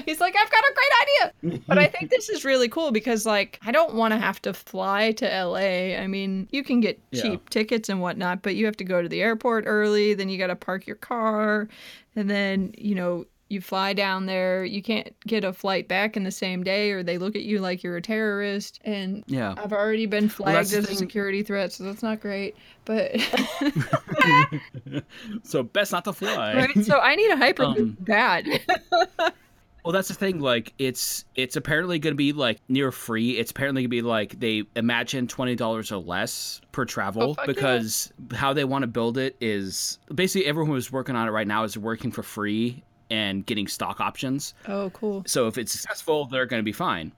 S2: He's like, I've got a great idea. But I think this is really cool because, like, I don't want to have to fly to LA. I mean, you can get
S3: Yeah.
S2: cheap tickets and whatnot, but you have to go to the airport early. Then you got to park your car. And then, you know, you fly down there. You can't get a flight back in the same day or they look at you like you're a terrorist. And
S3: Yeah.
S2: I've already been flagged
S3: the
S2: as a security threat, so that's not great. But.
S3: So best not to fly.
S2: right? So I need a hyperloop
S3: Um,
S2: bad.
S3: Well, that's the thing. Like, it's it's apparently going to be like near free. It's apparently going to be like they imagine twenty dollars or less per travel
S2: Oh, fuck yeah.
S3: because how they want to build it is basically everyone who's working on it right now is working for free and getting stock options.
S2: Oh, cool.
S3: So if it's successful, they're going to be fine.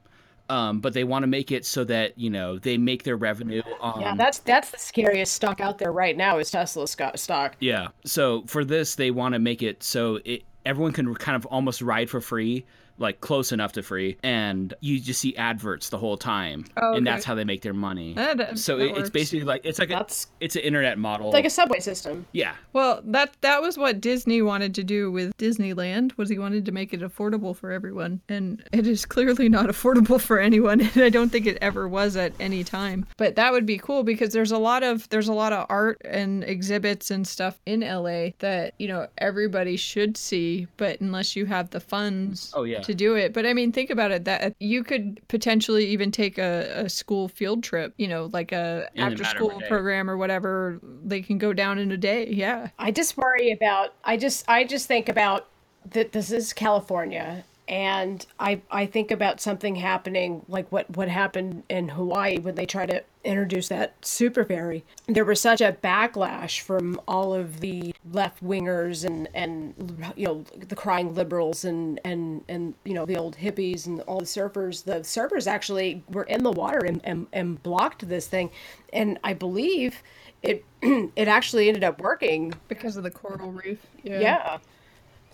S3: Um, but they want to make it so that you know they make their revenue. On,
S1: Yeah, that's that's the scariest stock out there right now is Tesla stock.
S3: Yeah. So for this, they want to make it so it everyone can kind of almost ride for free, like close enough to free, and you just see adverts the whole time,
S2: Oh,
S3: and that's how they make their money.
S2: That-
S3: so
S2: that
S3: it, it's basically like it's like a, it's an internet model.
S1: like a subway system.
S3: yeah.
S2: Well, that that was what Disney wanted to do with Disneyland was he wanted to make it affordable for everyone, and it is clearly not affordable for anyone, and I don't think it ever was at any time. But that would be cool because there's a lot of there's a lot of art and exhibits and stuff in LA that you know everybody should see, but unless you have the funds
S3: Oh, yeah.
S2: To do it. But I mean, think about it that you could potentially even take a, a school field trip, you know, like a
S3: In
S2: after
S3: a
S2: school program or whatever. They can go down in a day. Yeah.
S1: I just worry about. I just I just think about that. This is California, and I I think about something happening like what what happened in Hawaii when they tried to introduce that super ferry. There was such a backlash from all of the left wingers and and you know the crying liberals and and and you know the old hippies and all the surfers. The surfers actually were in the water and and, and blocked this thing, and I believe it it actually ended up working
S2: Because of the coral reef.
S1: yeah.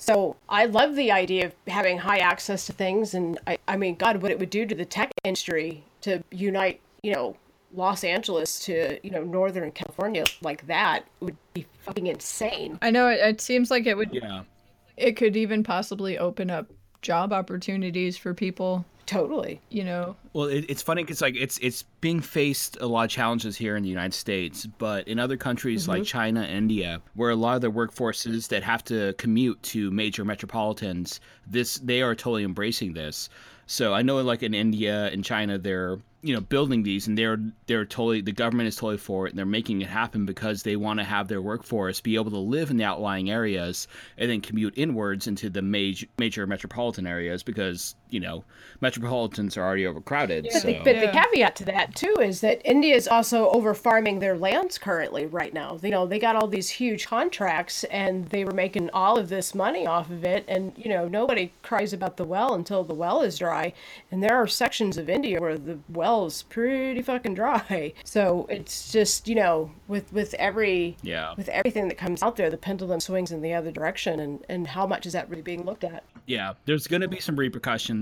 S1: So I love the idea of having high access to things, and I, I mean, God, what it would do to the tech industry to unite, you know, Los Angeles to you know Northern California like that would be fucking insane.
S2: I know it, it seems like it would
S3: Yeah.
S2: it could even possibly open up job opportunities for people,
S1: Totally.
S2: you know.
S3: Well, it, it's funny because like it's it's being faced a lot of challenges here in the United States, but in other countries like mm-hmm. China and India, where a lot of the workforces that have to commute to major metropolitans, this they are totally embracing this. So I know like in India and China, they're you know building these and they're they're totally the government is totally for it and they're making it happen because they want to have their workforce be able to live in the outlying areas and then commute inwards into the major major metropolitan areas because you know metropolitans are already overcrowded
S1: But,
S3: so
S1: the, but the caveat to that too is that India is also over farming their lands currently right now. You know, they got all these huge contracts and they were making all of this money off of it. And you know, nobody cries about the well until the well is dry. And there are sections of India where the well is pretty fucking dry. So it's just you know, with with every
S3: Yeah.
S1: with everything that comes out there, the pendulum swings in the other direction. And and how much is that really being looked at?
S3: yeah there's going to be some repercussions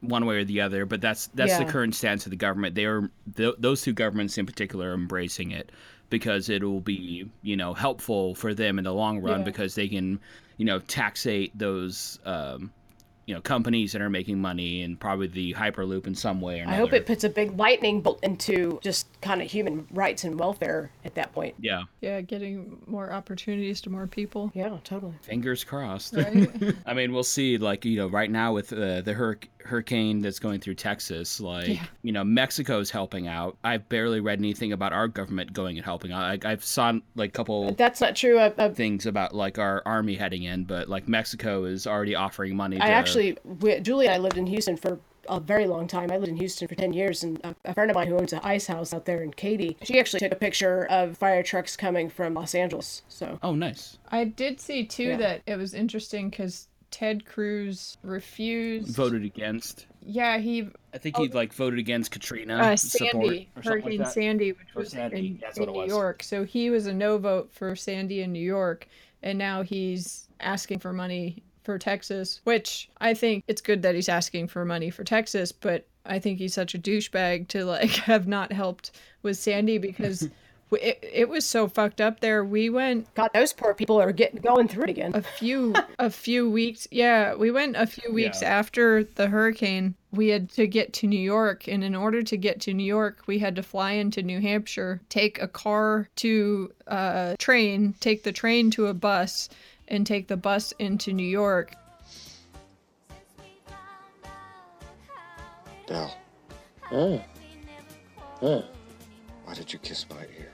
S3: one way or the other but that's that's the current stance of the government they are th- those two governments in particular are embracing it because it will be you know helpful for them in the long run
S1: Yeah.
S3: because they can you know taxate those um, you know companies that are making money and probably the hyperloop in some way or another.
S1: I hope it puts a big lightning bolt into just kind of human rights and welfare at that point.
S3: yeah
S2: Yeah, getting more opportunities to more people.
S1: Yeah, totally.
S3: fingers crossed
S2: Right?
S3: I mean, we'll see. Like you know, right now with uh, the hurric- hurricane that's going through Texas, like
S2: Yeah.
S3: you know, Mexico's helping out. I've barely read anything about our government going and helping out. Like, I've saw like a couple
S1: That's not true. I, I,
S3: things about like our army heading in, but like Mexico is already offering money. To,
S1: I actually, we, Julie and I lived in Houston for a very long time. I lived in Houston for 10 years, and a, a friend of mine who owns an ice house out there in Katy, she actually took a picture of fire trucks coming from Los Angeles. So,
S3: Oh, nice.
S2: I did see too
S1: Yeah.
S2: that it was interesting because Ted Cruz refused.
S3: Voted against.
S2: Yeah, he
S3: I think he like voted against Katrina
S2: uh,
S3: support
S2: Sandy,
S3: or something like
S2: Hurricane. Sandy, which
S3: Or
S2: was
S3: Sandy,
S2: in,
S3: that's
S2: in
S3: what
S2: New
S3: was.
S2: York. So he was a no vote for Sandy in New York, and now he's asking for money for Texas, which I think it's good that he's asking for money for Texas, but I think he's such a douchebag to like have not helped with Sandy because it, it was so fucked up there. We went
S1: God, those poor people are getting going through it again.
S2: a few a few weeks yeah we went a few weeks
S3: Yeah.
S2: after the hurricane we had to get to new york and in order to get to new york we had to fly into new hampshire take a car to a train take the train to a bus and take the bus into new york
S11: Dell. Oh. Oh. Why did you kiss my ear?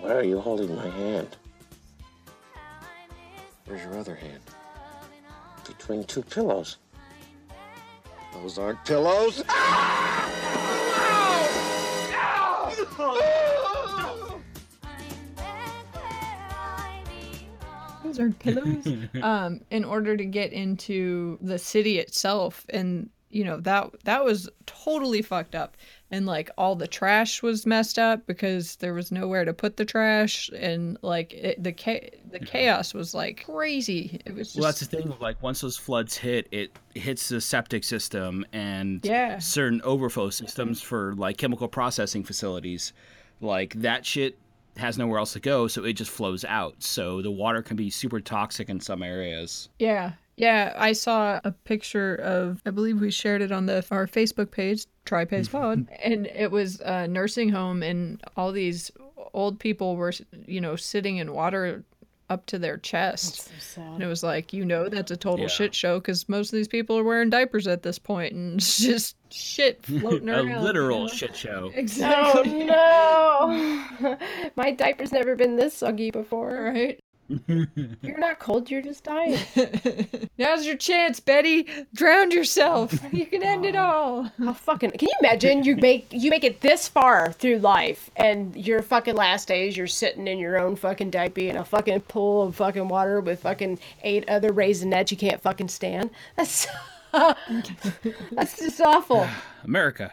S11: Why are you holding my hand? Where's your other hand? between two pillows. Those aren't pillows. Ah!
S2: Those are pillows. um, in order to get into the city itself, and you know that that was totally fucked up, and like all the trash was messed up because there was nowhere to put the trash, and like it, the cha- the chaos was like crazy. It was just
S3: Well, that's the thing. Like once those floods hit, it hits the septic system and
S2: Yeah.
S3: certain overflow systems for like chemical processing facilities. Like that shit has nowhere else to go, so it just flows out. So the water can be super toxic in some areas.
S2: Yeah. Yeah, I saw a picture of I believe we shared it on the our Facebook page, TriPace mm-hmm. Pod, and it was a nursing home and all these old people were, you know, sitting in water up to their chest. And it was like, you know, that's a total
S3: Yeah.
S2: shit show because most of these people are wearing diapers at this point and it's just shit floating
S3: a
S2: around.
S3: A literal
S2: you know?
S3: shit show.
S2: Oh, exactly.
S1: Oh no! My diaper's never been this soggy before.
S2: Right?
S1: You're not cold. You're just dying.
S2: Now's your chance, Betty. Drown yourself. You can end it all.
S1: How fucking? Can you imagine? You make you make it this far through life, and your fucking last days, you're sitting in your own fucking diaper in a fucking pool of fucking water with fucking eight other raisinets you can't fucking stand. That's that's just awful.
S3: America.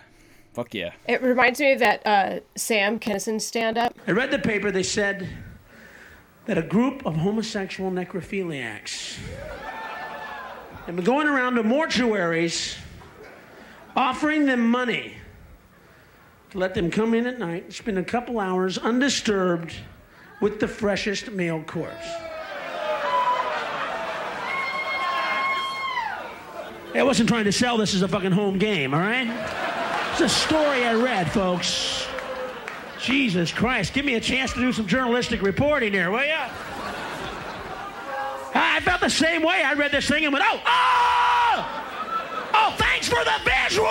S3: Fuck yeah.
S1: It reminds me of that uh, Sam Kinison stand up.
S12: I read the paper, they said that a group of homosexual necrophiliacs have been going around to mortuaries offering them money to let them come in at night spend a couple hours undisturbed with the freshest male corpse. I wasn't trying to sell this as a fucking home game, all right? It's a story I read, folks. Jesus Christ, give me a chance to do some journalistic reporting here, will ya? I felt the same way. I read this thing and went, oh, oh! Oh, thanks for the visual!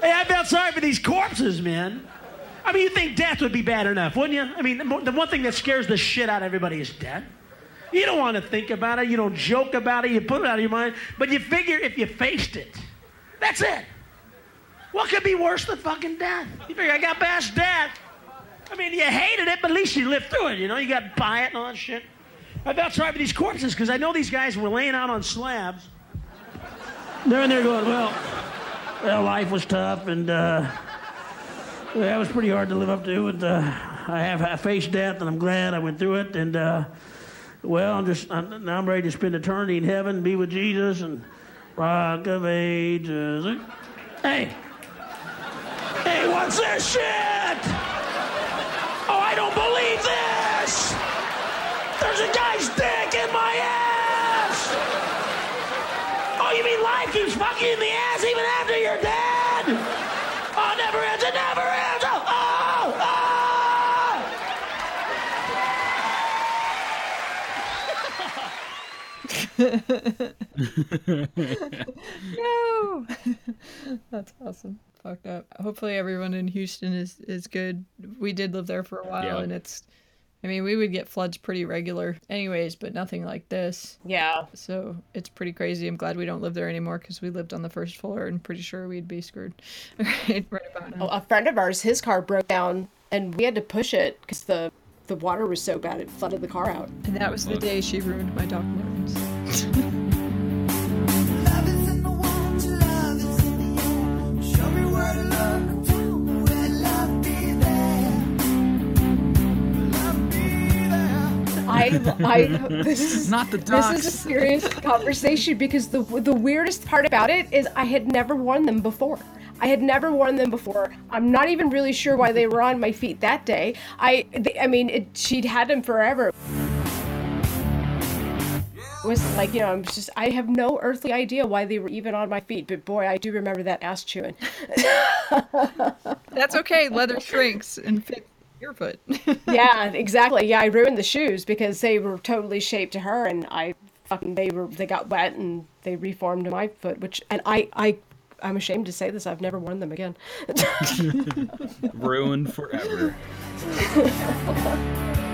S12: Hey, I felt sorry for these corpses, man. I mean, you think death would be bad enough, wouldn't you? I mean, the one thing that scares the shit out of everybody is death. You don't want to think about it. You don't joke about it. You put it out of your mind. But you figure if you faced it, that's it. What could be worse than fucking death? You figure I got past death. I mean, you hated it, but at least you lived through it. You know, you got by it and all that shit. I felt sorry for these corpses because I know these guys were laying out on slabs. They're in there going, well, well, life was tough and uh, that was pretty hard to live up to. And uh, I have I faced death, and I'm glad I went through it. And uh, well, I'm just I'm, now I'm ready to spend eternity in heaven, be with Jesus, and rock of ages. Hey, hey, what's this shit? Oh, I don't believe this! There's a guy's dick in my ass! Oh, you mean life keeps fucking in the ass even after you're dead? Oh, it never ends, it never ends! Oh, oh, oh!
S2: no. That's awesome. Fucked up. Hopefully everyone in Houston is is good. We did live there for a while
S3: Yeah.
S2: and it's I mean, we would get floods pretty regular anyways, but nothing like this.
S1: Yeah.
S2: So, it's pretty crazy. I'm glad we don't live there anymore cuz we lived on the first floor and pretty sure we'd be screwed right, right about now.
S1: Oh, a friend of ours, his car broke down, and we had to push it because the the water was so bad it flooded the car out.
S2: And that was the day she ruined my Doc Martens.
S1: I, I, this is
S3: Not the
S1: This is a serious conversation because the the weirdest part about it is I had never worn them before. I had never worn them before. I'm not even really sure why they were on my feet that day. I, they, I mean, it, she'd had them forever. It was like you know, I'm just I have no earthly idea why they were even on my feet, but boy, I do remember that ass chewing.
S2: That's okay. Leather shrinks and fits your foot.
S1: yeah, exactly. Yeah, I ruined the shoes because they were totally shaped to her, and I fucking they were they got wet and they reformed my foot, which and I I I'm ashamed to say this. I've never worn them again.
S3: Ruined forever.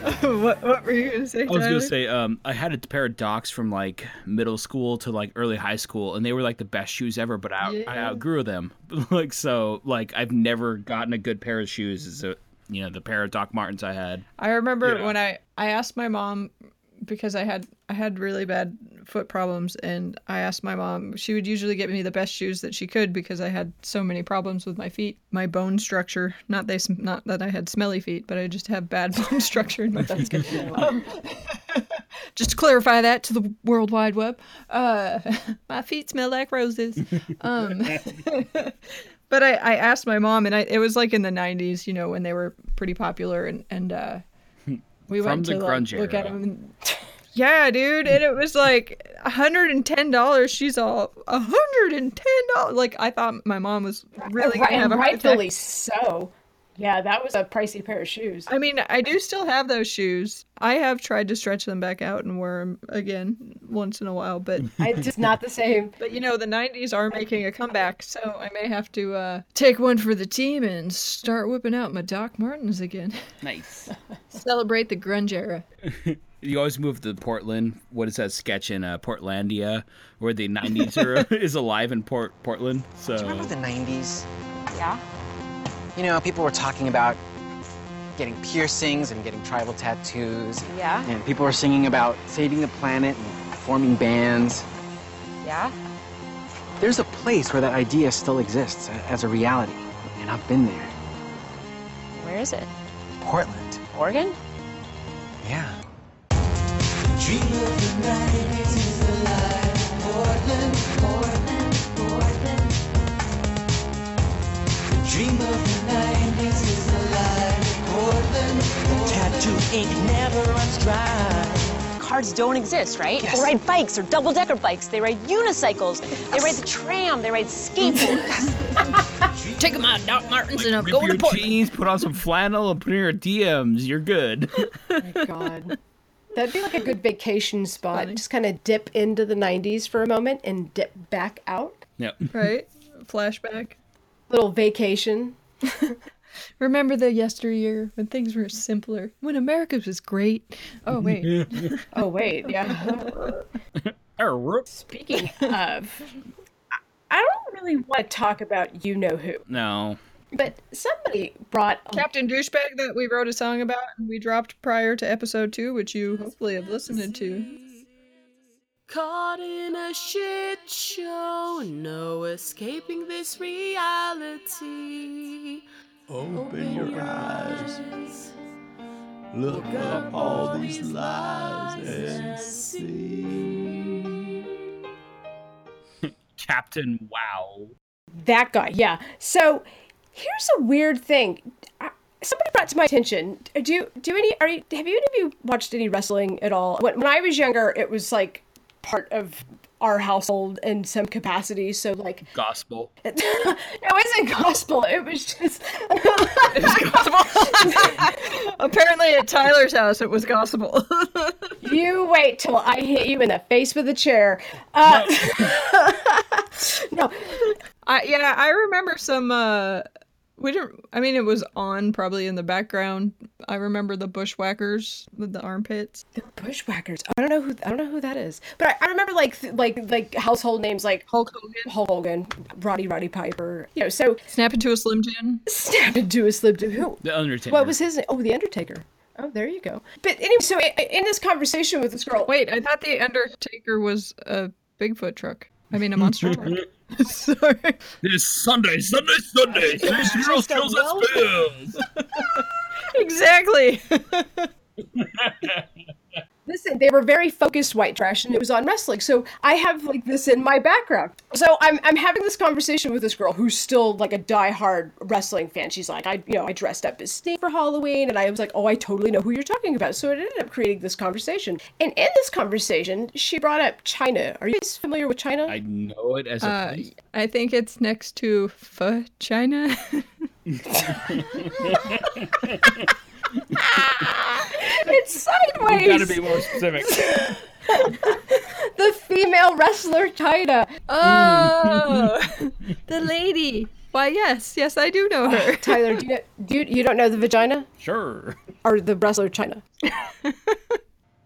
S2: what, what were you gonna say?
S3: I was gonna say, um, I had a pair of Docs from like middle school to like early high school, and they were like the best shoes ever. But I, I outgrew them. like so, like I've never gotten a good pair of shoes. As a, you know, the pair of Doc Martens I had.
S2: I remember
S3: Yeah.
S2: when I I asked my mom because I had I had really bad foot problems and I asked my mom she would usually get me the best shoes that she could because I had so many problems with my feet my bone structure. Not they not that I had smelly feet but I just have bad bone structure in my um, just to clarify that to the world wide web uh my feet smell like roses. Um but I, I asked my mom and I, it was like in the 90s you know when they were pretty popular and and uh we
S3: From
S2: went
S3: the
S2: to like,
S3: grunge
S2: look at
S3: era.
S2: them and, yeah dude and it was like $110 she's all $110 like i thought my mom was really
S1: Right-
S2: gonna have
S1: and
S2: a heart attack.
S1: rightfully so. Yeah, that was a pricey pair of shoes.
S2: I mean, I do still have those shoes. I have tried to stretch them back out and wear them again once in a while, but
S1: It's just not the same.
S2: But you know, the '90s are making a comeback, so I may have to uh, take one for the team and start whipping out my Doc Martens again.
S3: Nice.
S2: Celebrate the grunge era.
S3: You always move to Portland. What is that sketch in uh, Portlandia where the '90s era is alive in Port Portland? So
S13: Do you remember the 90s?
S9: Yeah?
S13: You know, people were talking about getting piercings and getting tribal tattoos.
S9: Yeah?
S13: And people were singing about saving the planet and forming bands.
S9: Yeah?
S13: There's a place where that idea still exists as a reality. And I've been there.
S9: Where is it?
S13: Portland.
S9: Oregon?
S13: Yeah.
S4: Dream of the 90s is alive. Portland, Portland, dream of the 90s is alive. Portland, The tattoo ink never runs dry.
S9: Cars don't exist, right?
S4: Yes.
S9: They ride bikes or double decker bikes. They ride unicycles. They ride the tram. They ride skateboards.
S2: Take them out, Doc Martens, and I'm
S3: rip
S2: going
S3: your
S2: to Portland.
S3: jeans, put on some flannel, and put in your DMs. You're good.
S1: Oh my god. That'd be like a good vacation spot. Just kind of dip into the 90s for a moment and dip back out.
S3: Yep.
S2: Right? Flashback.
S1: Little vacation.
S2: Remember the yesteryear when things were simpler, when America was great. Oh wait.
S1: oh wait, yeah. Er, Speaking of, I don't really want to talk about you know who,
S3: No.
S1: but somebody brought
S2: Captain Douchebag that we wrote a song about and we dropped prior to episode two, which you hopefully have listened to.
S14: Caught in a shit show, no escaping this reality.
S6: Open your eyes. Look up all these lies and see.
S3: Captain Wow.
S1: that guy. Yeah. So here's a weird thing. Somebody brought to my attention. Do do any? Are you? Have you any of you watched any wrestling at all? When, when I was younger, it was like part of our household in some capacity. So like
S3: Gospel.
S1: no, it wasn't gospel. It was just.
S2: Apparently at Tyler's house it was gospel.
S1: you wait till I hit you in the face with a chair. Uh, no.
S2: I yeah, I remember some uh we didn't I mean it was on probably in the background. I remember the bushwhackers with the armpits.
S1: The bushwhackers. I don't know who I don't know who that is. But I, I remember like th- like like household names like
S2: Hulk Hogan,
S1: Hulk Hogan, Roddy Roddy Piper. You know, so
S2: Snap into a Slim Jim.
S1: Snap into a Slim Jim. Who?
S3: The Undertaker.
S1: What was his name? Oh, the Undertaker. Oh, there you go. But anyway, so i- i- in this conversation with this girl,
S2: Wait, I thought the Undertaker was a Bigfoot truck. I mean a monster truck. Sorry.
S3: This Sunday, Sunday, Sunday. Three
S1: a
S3: kills, and spills.
S2: Exactly.
S1: listen, they were very focused white trash, and it was on wrestling. So I have like this in my background. So I'm I'm having this conversation with this girl who's still like a diehard wrestling fan. She's like, I you know I dressed up as Sting for Halloween, and I was like, oh, I totally know who you're talking about. So it ended up creating this conversation. And in this conversation, she brought up Chyna. Are you guys familiar with Chyna?
S3: I know it as a
S2: Uh,
S3: place.
S2: I think it's next to Pho China.
S1: it's sideways.
S3: You gotta be more specific.
S1: the female wrestler Chyna.
S2: Oh, the lady. Why, yes, yes, I do know her.
S1: Tyler, do you, know, do you you don't know the vagina
S3: Sure.
S1: or the wrestler Chyna?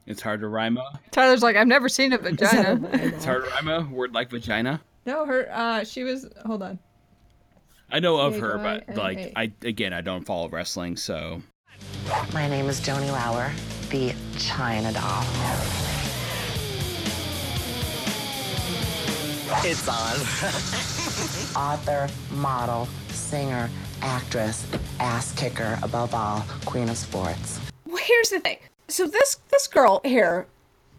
S3: It's hard to rhyme a.
S2: Tyler's like, I've never seen a vagina.
S3: It's hard to rhyme a word like vagina.
S2: no, her. Uh, she was. Hold on.
S3: I know of her, but like I again, I don't follow wrestling, so
S15: My name is Joanie Laurer, the China doll.
S13: It's on.
S15: Author, model, singer, actress, ass kicker, above all, queen of sports.
S1: Well, here's the thing. So this this girl here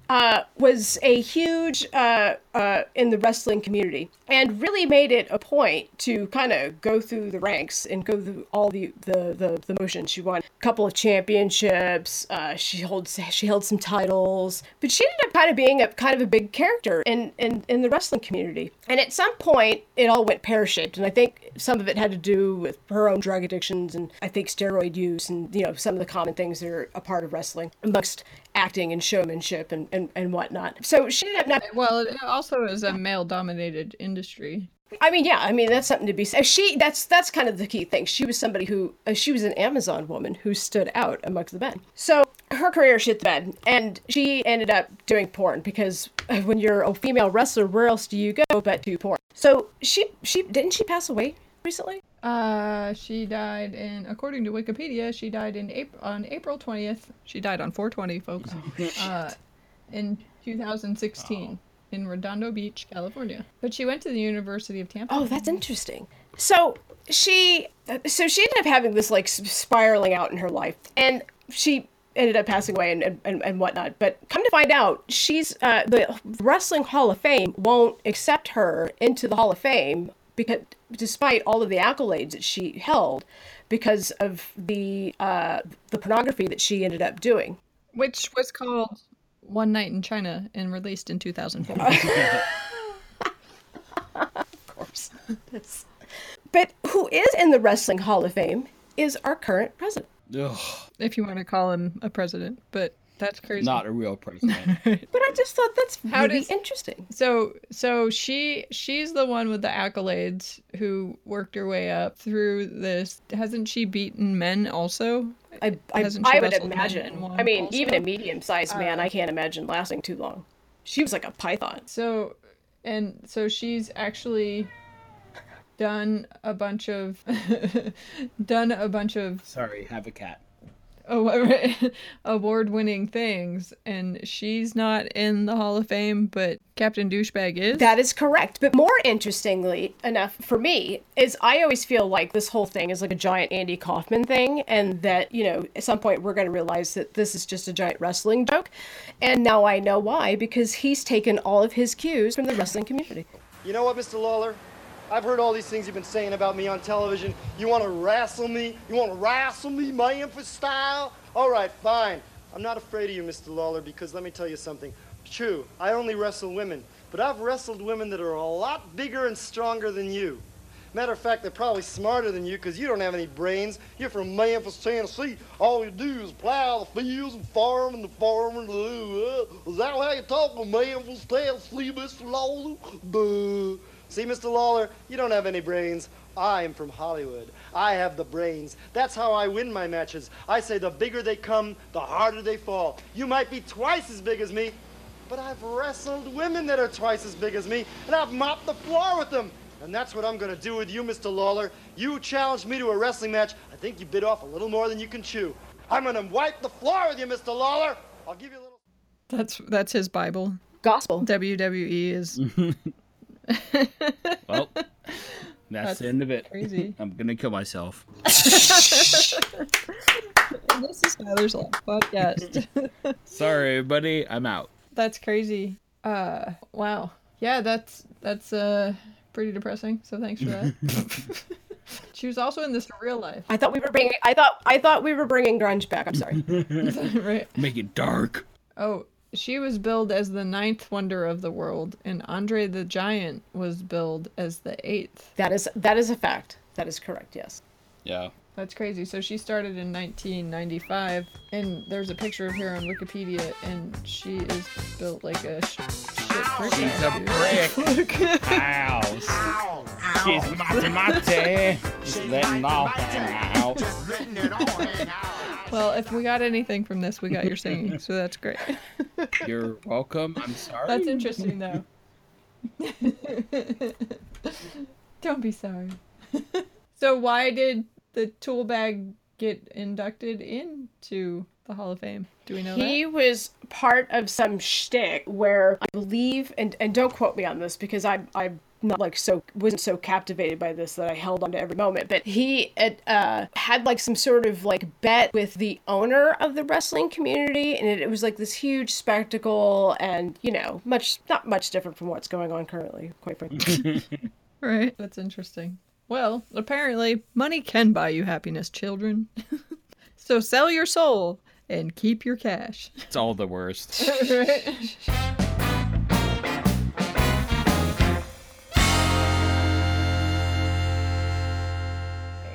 S1: uh, was a huge uh, uh, in the wrestling community and really made it a point to kind of go through the ranks and go through all the the the, the motions. She won a couple of championships. Uh, she holds she held some titles, but she ended up kind of being a kind of a big character in in, in the wrestling community. And at some point, it all went pear shaped, and I think some of it had to do with her own drug addictions and I think steroid use and you know some of the common things that are a part of wrestling amongst acting and showmanship and, and, and whatnot. So she ended up not
S2: Well, it also is a male-dominated industry.
S1: I mean, yeah, I mean that's something to be said. She that's that's kind of the key thing. She was somebody who uh, she was an Amazon woman who stood out amongst the men. So her career shit the bed, and she ended up doing porn because when you're a female wrestler, where else do you go but to porn? So she she didn't she pass away recently?
S2: Uh, she died in, according to Wikipedia, she died in April on April twentieth. She died on four twenty, folks. uh, in two thousand sixteen in Redondo Beach, California. But she went to the University of Tampa.
S1: Oh, that's interesting. So she so she ended up having this like spiraling out in her life, and she ended up passing away and, and, and whatnot. But come to find out, she's uh, the Wrestling Hall of Fame won't accept her into the Hall of Fame because despite all of the accolades that she held because of the uh, the pornography that she ended up doing.
S2: Which was called One Night in China and released in 2004.
S1: of course. That's... But who is in the Wrestling Hall of Fame is our current president.
S3: Ugh,
S2: if you want to call him a president, but that's crazy.
S3: not a real president.
S1: But I just thought that's
S2: How
S1: really
S2: does-
S1: interesting.
S2: So so she she's the one with the accolades who worked her way up through this. Hasn't she beaten men also?
S1: I, I,
S2: Hasn't she
S1: I would imagine. I mean,
S2: also?
S1: even a medium-sized man,
S2: Uh,
S1: I can't imagine lasting too long. She was like a python.
S2: So and so she's actually done a bunch of done a bunch of
S3: Sorry, have a cat.
S2: award winning things and she's not in the Hall of Fame, but Captain Douchebag is.
S1: That is correct. But more interestingly enough for me is I always feel like this whole thing is like a giant Andy Kaufman thing, and that you know at some point we're going to realize that this is just a giant wrestling joke, and now I know why because he's taken all of his cues from the wrestling community.
S16: You know what, Mr. Lawler? I've heard all these things you've been saying about me on television. You want to wrestle me? You want to wrestle me, Memphis style? All right, fine. I'm not afraid of you, Mr. Lawler, because let me tell you something. True, I only wrestle women, but I've wrestled women that are a lot bigger and stronger than you. Matter of fact, they're probably smarter than you because you don't have any brains. You're from Memphis, Tennessee. All you do is plow the fields and farm and the farm and the. Uh, is that how you talk in Memphis, Tennessee, Mr. Lawler? Duh. See, Mr. Lawler, you don't have any brains. I'm from Hollywood. I have the brains. That's how I win my matches. I say the bigger they come, the harder they fall. You might be twice as big as me, but I've wrestled women that are twice as big as me, and I've mopped the floor with them. And that's what I'm gonna do with you, Mr. Lawler. You challenged me to a wrestling match. I think you bit off a little more than you can chew. I'm gonna wipe the floor with you, Mr. Lawler. I'll give you a little.
S2: That's that's his Bible.
S1: Gospel.
S2: WWE is
S3: Well, that's,
S2: That's
S3: the end of it.
S2: crazy.
S3: I'm gonna kill myself.
S2: this is Tyler's Life podcast.
S3: Sorry, everybody. I'm out.
S2: that's crazy. Uh wow. Yeah, that's that's uh pretty depressing. So thanks for that. she was also in this real life.
S1: I thought we were bringing. I thought I thought we were bringing grunge back. I'm sorry.
S2: right.
S3: Make it dark.
S2: Oh, she was billed as the ninth wonder of the world, and Andre the Giant was billed as the eighth.
S1: That is that is a fact. That is correct. Yes.
S3: Yeah.
S2: That's crazy. So she started in 1995, and there's a picture of her on Wikipedia, and she is built like a sh-
S3: She's a brick. Ow. She's matty matty. She's letting off out.
S2: Well, if we got anything from this, we got your singing, so that's great.
S3: You're welcome. I'm sorry.
S2: That's interesting, though. Don't be sorry. so, why did the tool bag get inducted into the Hall of Fame? Do we know
S1: he
S2: that?
S1: was part of some shtick where I believe, and and don't quote me on this because I I not like so wasn't so captivated by this that I held on to every moment. But he had, uh, had like some sort of like bet with the owner of the wrestling community, and it, it was like this huge spectacle, and you know, much not much different from what's going on currently, quite frankly.
S2: Right. That's interesting. Well, apparently, money can buy you happiness, children. so sell your soul and keep your cash.
S3: It's all the worst.
S2: Right?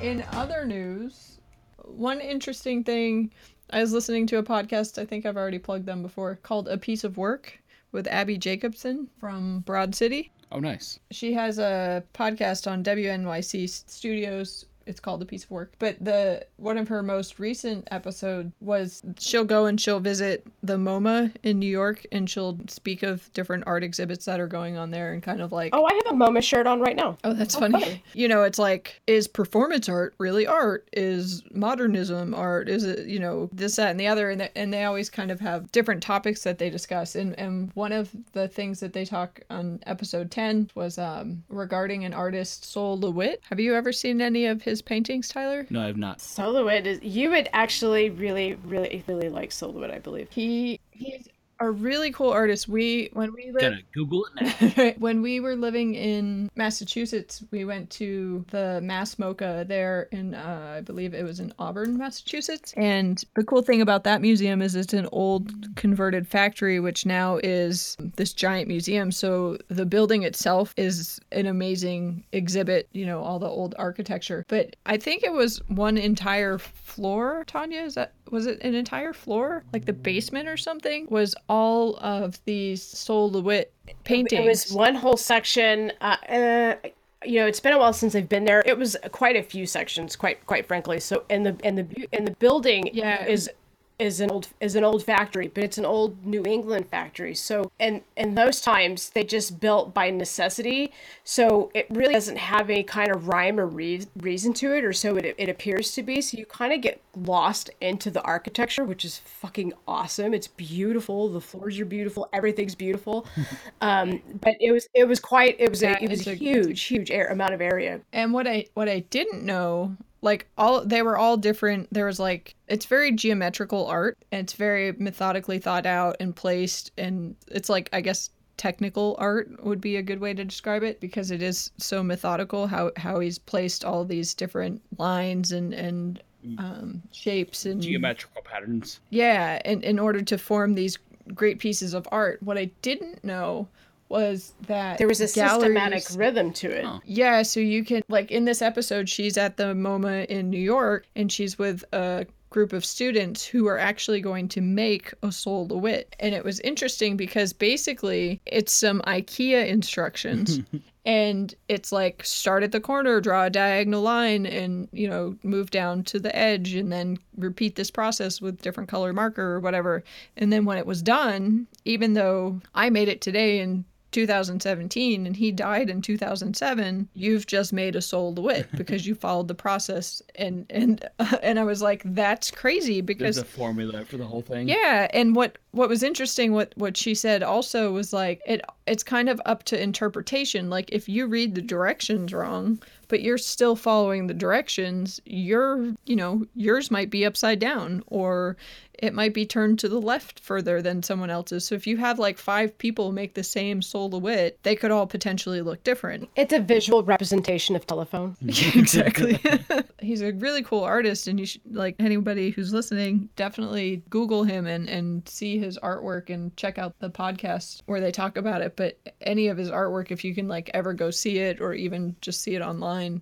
S2: In other news, one interesting thing I was listening to a podcast, I think I've already plugged them before, called A Piece of Work with Abbi Jacobson from Broad City.
S3: Oh, nice.
S2: She has a podcast on WNYC Studios. It's called A Piece of Work. But the one of her most recent episode was she'll go and she'll visit the MoMA in New York and she'll speak of different art exhibits that are going on there and kind of like
S1: oh, I have a MoMA shirt on right now.
S2: Oh, that's funny. You know, it's like, is performance art really art? Is modernism art? Is it, you know, this, that, and the other? And, they- and they always kind of have different topics that they discuss. And, and one of the things that they talk on episode 10 was um, regarding an artist, Sol LeWitt. Have you ever seen any of his paintings, Tyler?
S3: No, I have not.
S1: Sol LeWitt is you would actually really, really, really like Sol LeWitt, I believe.
S2: He he's a really cool artist. We when we lived
S3: Gonna Google it now.
S2: when we were living in Massachusetts, we went to the Mass MoCA there in, uh, I believe it was in Auburn, Massachusetts. And the cool thing about that museum is it's an old converted factory, which now is this giant museum. So the building itself is an amazing exhibit, you know, all the old architecture. But I think it was one entire floor, Tanya, is that was it an entire floor? Like the basement or something? Was all of these Sol LeWitt paintings.
S1: It was one whole section. Uh, uh, you know, it's been a while since I've been there. It was quite a few sections, quite quite frankly. So, and the and the and the building
S2: Yeah.
S1: is is an old is an old factory, but it's an old New England factory. So, and in those times, they just built by necessity. So it really doesn't have any kind of rhyme or re- reason to it, or so it it appears to be. So you kind of get lost into the architecture, which is fucking awesome. It's beautiful. The floors are beautiful. Everything's beautiful. um, but it was it was quite it was
S2: Yeah,
S1: a it was a- huge huge air, amount of area.
S2: And what I what I didn't know, like all they were all different. There was like it's very geometrical art. And it's very methodically thought out and placed, and it's like I guess technical art would be a good way to describe it because it is so methodical how how he's placed all these different lines and and um, shapes and
S3: Geometrical patterns.
S2: yeah, in, in order to form these great pieces of art. What I didn't know was that
S1: There was a systematic rhythm to it. Oh.
S2: yeah, so you can like in this episode, she's at the MoMA in New York, and she's with a group of students who are actually going to make a Sol LeWitt. And it was interesting because basically it's some IKEA instructions. And it's like start at the corner, draw a diagonal line, and you know move down to the edge, and then repeat this process with different color marker or whatever. And then when it was done, even though I made it today in 2017 and he died in 2007 you've just made a soul wit because you followed the process and and and i was like that's crazy because
S3: There's a formula for the whole thing.
S2: yeah, and what what was interesting what what she said also was like it it's kind of up to interpretation. Like if you read the directions wrong, but you're still following the directions, your you know, yours might be upside down or it might be turned to the left further than someone else's. So if you have like five people make the same wit, they could all potentially look different.
S1: It's a visual representation of telephone.
S2: exactly. He's a really cool artist, and you should like anybody who's listening, definitely Google him and and see his artwork and check out the podcast where they talk about it. But any of his artwork, if you can like ever go see it or even just see it online,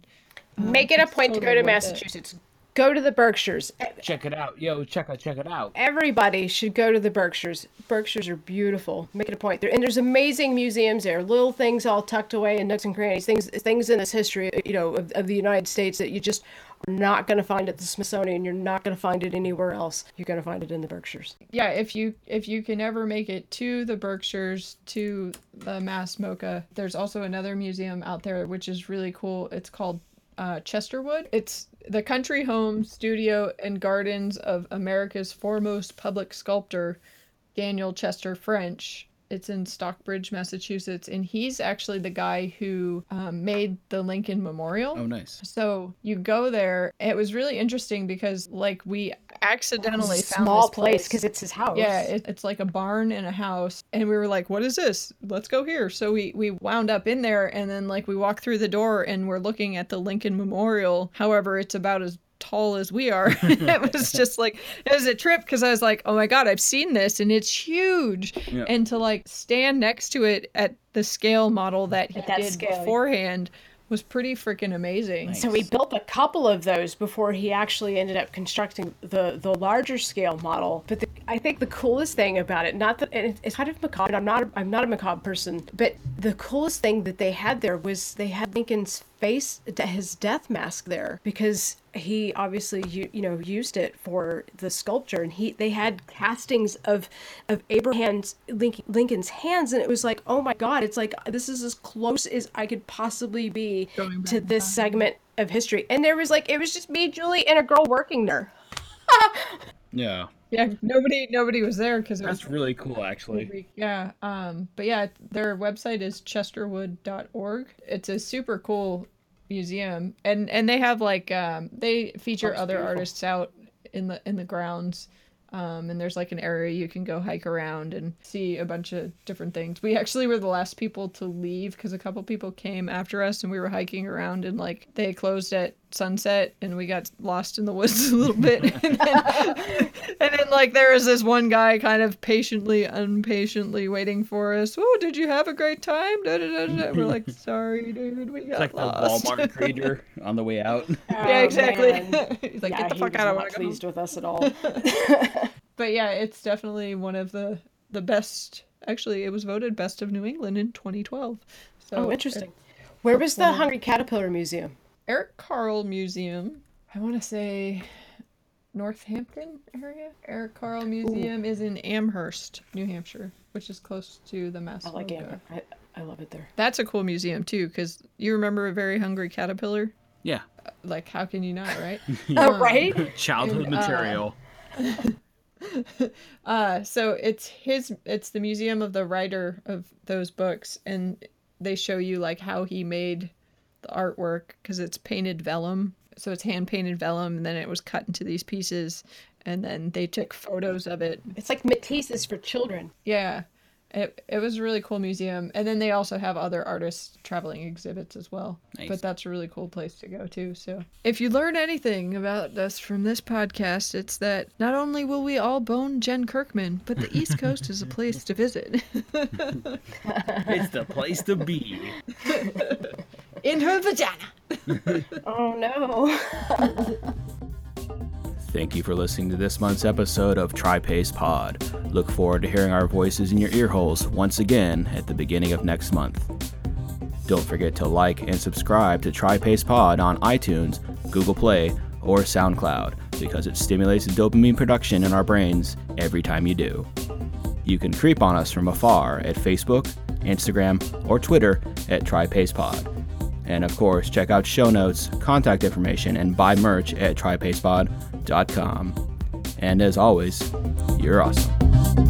S2: uh,
S1: Make it a point to go to
S2: Massachusetts. it.
S1: Massachusetts. Go to the Berkshires.
S3: Check it out, yo. Check it, check it out.
S1: Everybody should go to the Berkshires. Berkshires are beautiful. Make it a point. There, and there's amazing museums there. Little things all tucked away in nooks and crannies. Things, things in this history, you know, of, of the United States that you just are not going to find at the Smithsonian. You're not going to find it anywhere else. You're going to find it in the Berkshires.
S2: Yeah, if you if you can ever make it to the Berkshires to the Mass MoCA, there's also another museum out there which is really cool. It's called uh, Chesterwood. It's the country home, studio, and gardens of America's foremost public sculptor, Daniel Chester French. It's in Stockbridge, Massachusetts, and he's actually the guy who um, made the Lincoln Memorial.
S3: Oh, nice.
S2: So you go there. It was really interesting because, like, we accidentally
S1: a
S2: found
S1: small
S2: this
S1: place 'cause it's his house.
S2: Yeah, it, it's like a barn and a house, and we were like, "What is this? Let's go here." So we we wound up in there, and then like we walk through the door, and we're looking at the Lincoln Memorial. However, it's about as tall as we are. it was just like it was a trip because I was like, "Oh my god, I've seen this, and it's huge."
S1: Yeah.
S2: And to like stand next to it at the scale model that he
S1: that
S2: did
S1: scale.
S2: beforehand was pretty freaking amazing.
S1: So we built a couple of those before he actually ended up constructing the the larger scale model. But the, I think the coolest thing about it, not that it- it's kind of macabre. I'm not I'm not a macabre person, but the coolest thing that they had there was they had Lincoln's face, his death mask there because he obviously you, you know used it for the sculpture and he they had castings of of Abraham's Lincoln's hands and it was like oh my god it's like this is as close as I could possibly be to this segment of history. And there was like it was just me Julie and a girl working there.
S3: Yeah,
S2: Yeah, nobody nobody was there because
S3: that's really cool, actually.
S2: Yeah. Um, but yeah, their website is chesterwood.org. It's a super cool museum. And and they have like um they feature
S1: Looks
S2: other
S1: beautiful.
S2: artists out in the in the grounds. Um, and there's like an area you can go hike around and see a bunch of different things. We actually were the last people to leave because a couple people came after us and we were hiking around and like they closed at sunset and we got lost in the woods a little bit. and, then, and then like there was this one guy kind of patiently, impatiently waiting for us. Oh, did you have a great time? Da, da, da, da. We're like, sorry, dude, we
S3: It's
S2: got
S3: like
S2: lost.
S3: the Walmart greeter on the way out.
S2: Oh, yeah, exactly.
S1: man.
S2: He's like,
S1: Yeah,
S2: get the fuck out! I
S1: not
S2: want to go
S1: pleased with us at all.
S2: But yeah, it's definitely one of the the best. Actually, it was voted best of New England in 2012. So
S1: oh, interesting. Where was the Hungry Caterpillar Museum?
S2: Eric Carle Museum. I want to say Northampton area. Eric Carle Museum is in Amherst, New Hampshire, which is close to the Mass.
S1: I like
S2: MoCA.
S1: Amber. I, I love it there.
S2: That's a cool museum too, because you remember a very hungry caterpillar.
S3: Yeah.
S2: Like, how can you not, right?
S1: Oh,
S2: Um,
S1: right?
S3: Childhood
S2: and, uh,
S3: material.
S2: uh so it's his it's the museum of the writer of those books and they show you like how he made the artwork because it's painted vellum. So it's hand painted vellum and then it was cut into these pieces and then they took photos of it.
S1: It's like Matisse's for children.
S2: yeah. It, it was a really cool museum. And then they also have other artists traveling exhibits as well.
S3: Nice.
S2: but that's a really cool place to go to so. If you learn anything about us from this podcast it's that not only will we all bone jen kirkman but the east coast is a place to visit.
S3: It's the place to be.
S2: in her vagina
S1: Oh no.
S3: Thank you for listening to this month's episode of TriPace Pod. Look forward to hearing our voices in your ear holes once again at the beginning of next month. Don't forget to like and subscribe to TriPace Pod on iTunes, Google Play, or SoundCloud because it stimulates the dopamine production in our brains every time you do. You can creep on us from afar at Facebook, Instagram, or Twitter at TriPacePod. And of course, check out show notes, contact information, and buy merch at TriPacePod.com. And as always, you're awesome.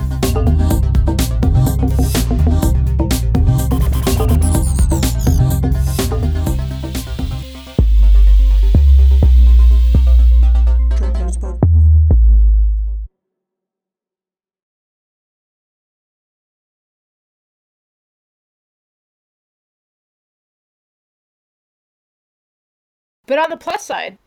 S1: But on the plus side,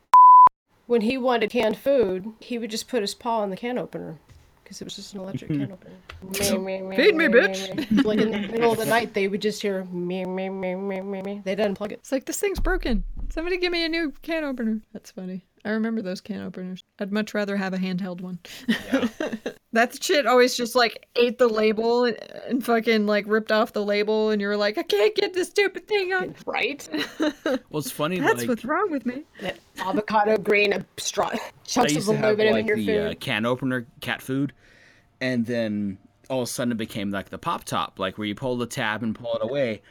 S1: when he wanted canned food, he would just put his paw in the can opener because it was just an electric can opener.
S2: Feed me,
S1: meh,
S2: bitch.
S1: meh, meh. Like in the middle of the night, they would just hear me, me, me, me, me, me. They'd unplug it.
S2: it's like this thing's broken somebody give me a new can opener that's funny I remember those can openers. I'd much rather have a handheld one. that shit always just like ate the label and, and fucking like ripped off the label, and you're like, I can't get this stupid thing on.
S1: Right?
S3: Well, it's funny.
S2: That's
S3: like,
S2: what's wrong with me.
S1: That avocado green, a straw,
S3: I
S1: chunks of
S3: used to have
S1: aluminum
S3: like
S1: in your
S3: the
S1: food.
S3: uh, can opener cat food, and then all of a sudden it became like the pop top, like where you pull the tab and pull it away.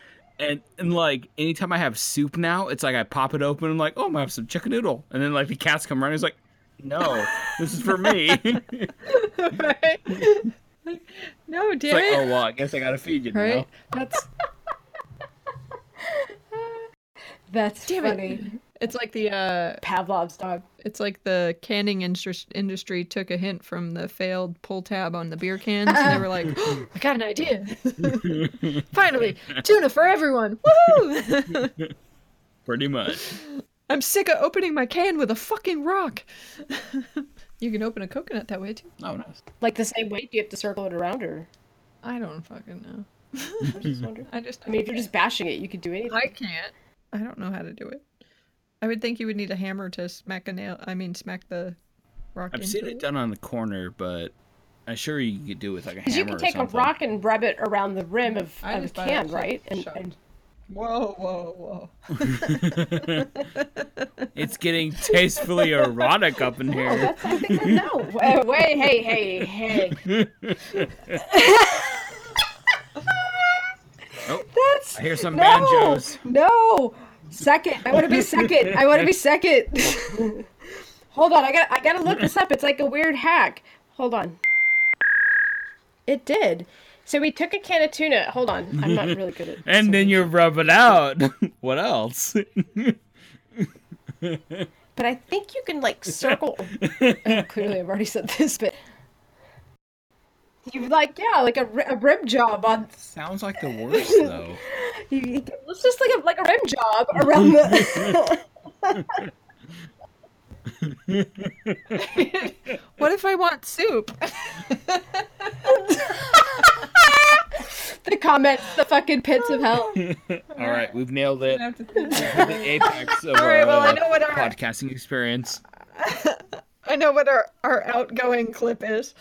S3: And, and like anytime I have soup now, it's like I pop it open and I'm like, oh, I'm gonna have some chicken noodle, and then like the cats come running. It's like, no, this is for me. it's
S2: No, damn
S3: like,
S2: it.
S3: oh well, I guess I gotta feed you
S2: Right?
S3: now.
S1: That's that's
S2: Damn
S1: funny.
S2: it. It's like the uh
S1: Pavlov's dog.
S2: It's like the canning indus- industry took a hint from the failed pull tab on the beer cans, and they were like, "I got an idea! Finally, tuna for everyone! Woohoo!
S3: Pretty much.
S2: I'm sick of opening my can with a fucking rock. you can open a coconut that way too.
S3: Oh, nice.
S1: Like the same way, do you have to circle it around, or
S2: I don't fucking know.
S1: I just wonder.
S2: I just,
S1: I mean, if you're just bashing it, you could do anything.
S2: I can't. I don't know how to do it. I would think you would need a hammer to smack a nail. I mean, smack the rock.
S3: I've
S2: into
S3: seen it done on the corner, but I'm sure you could do it with like a
S1: Because
S3: hammer
S1: you can
S3: or
S1: take a rock and rub it around the rim of,
S2: I
S1: of a
S2: just thought it
S1: can, right? And,
S2: sharp.
S1: and
S2: Whoa, whoa, whoa!
S3: it's getting tastefully erotic up in
S1: no,
S3: here.
S1: Oh, that's I think no. Wait, wait, hey, hey, hey.
S3: oh,
S1: That's
S3: I hear some
S1: no,
S3: banjos.
S1: No, second. I want to be second. I want to be second. Hold on, I got I gotta look this up. It's like a weird hack. Hold on. It did. So we took a can of tuna. Hold on, I'm not really good at.
S3: and then you rub it out. what else?
S1: But I think you can like circle. Oh, clearly, I've already said this, but you like yeah, like a, ri- a rim job on.
S3: Sounds like the worst though.
S1: You, you- it's just like a like a rim job around the.
S2: What if I want soup?
S1: the comments, the fucking pits of hell.
S3: All right, we've nailed it.
S2: have
S3: the apex of
S2: All right,
S3: our
S2: well, I know what our-
S3: podcasting experience.
S2: I know what our, our outgoing clip is.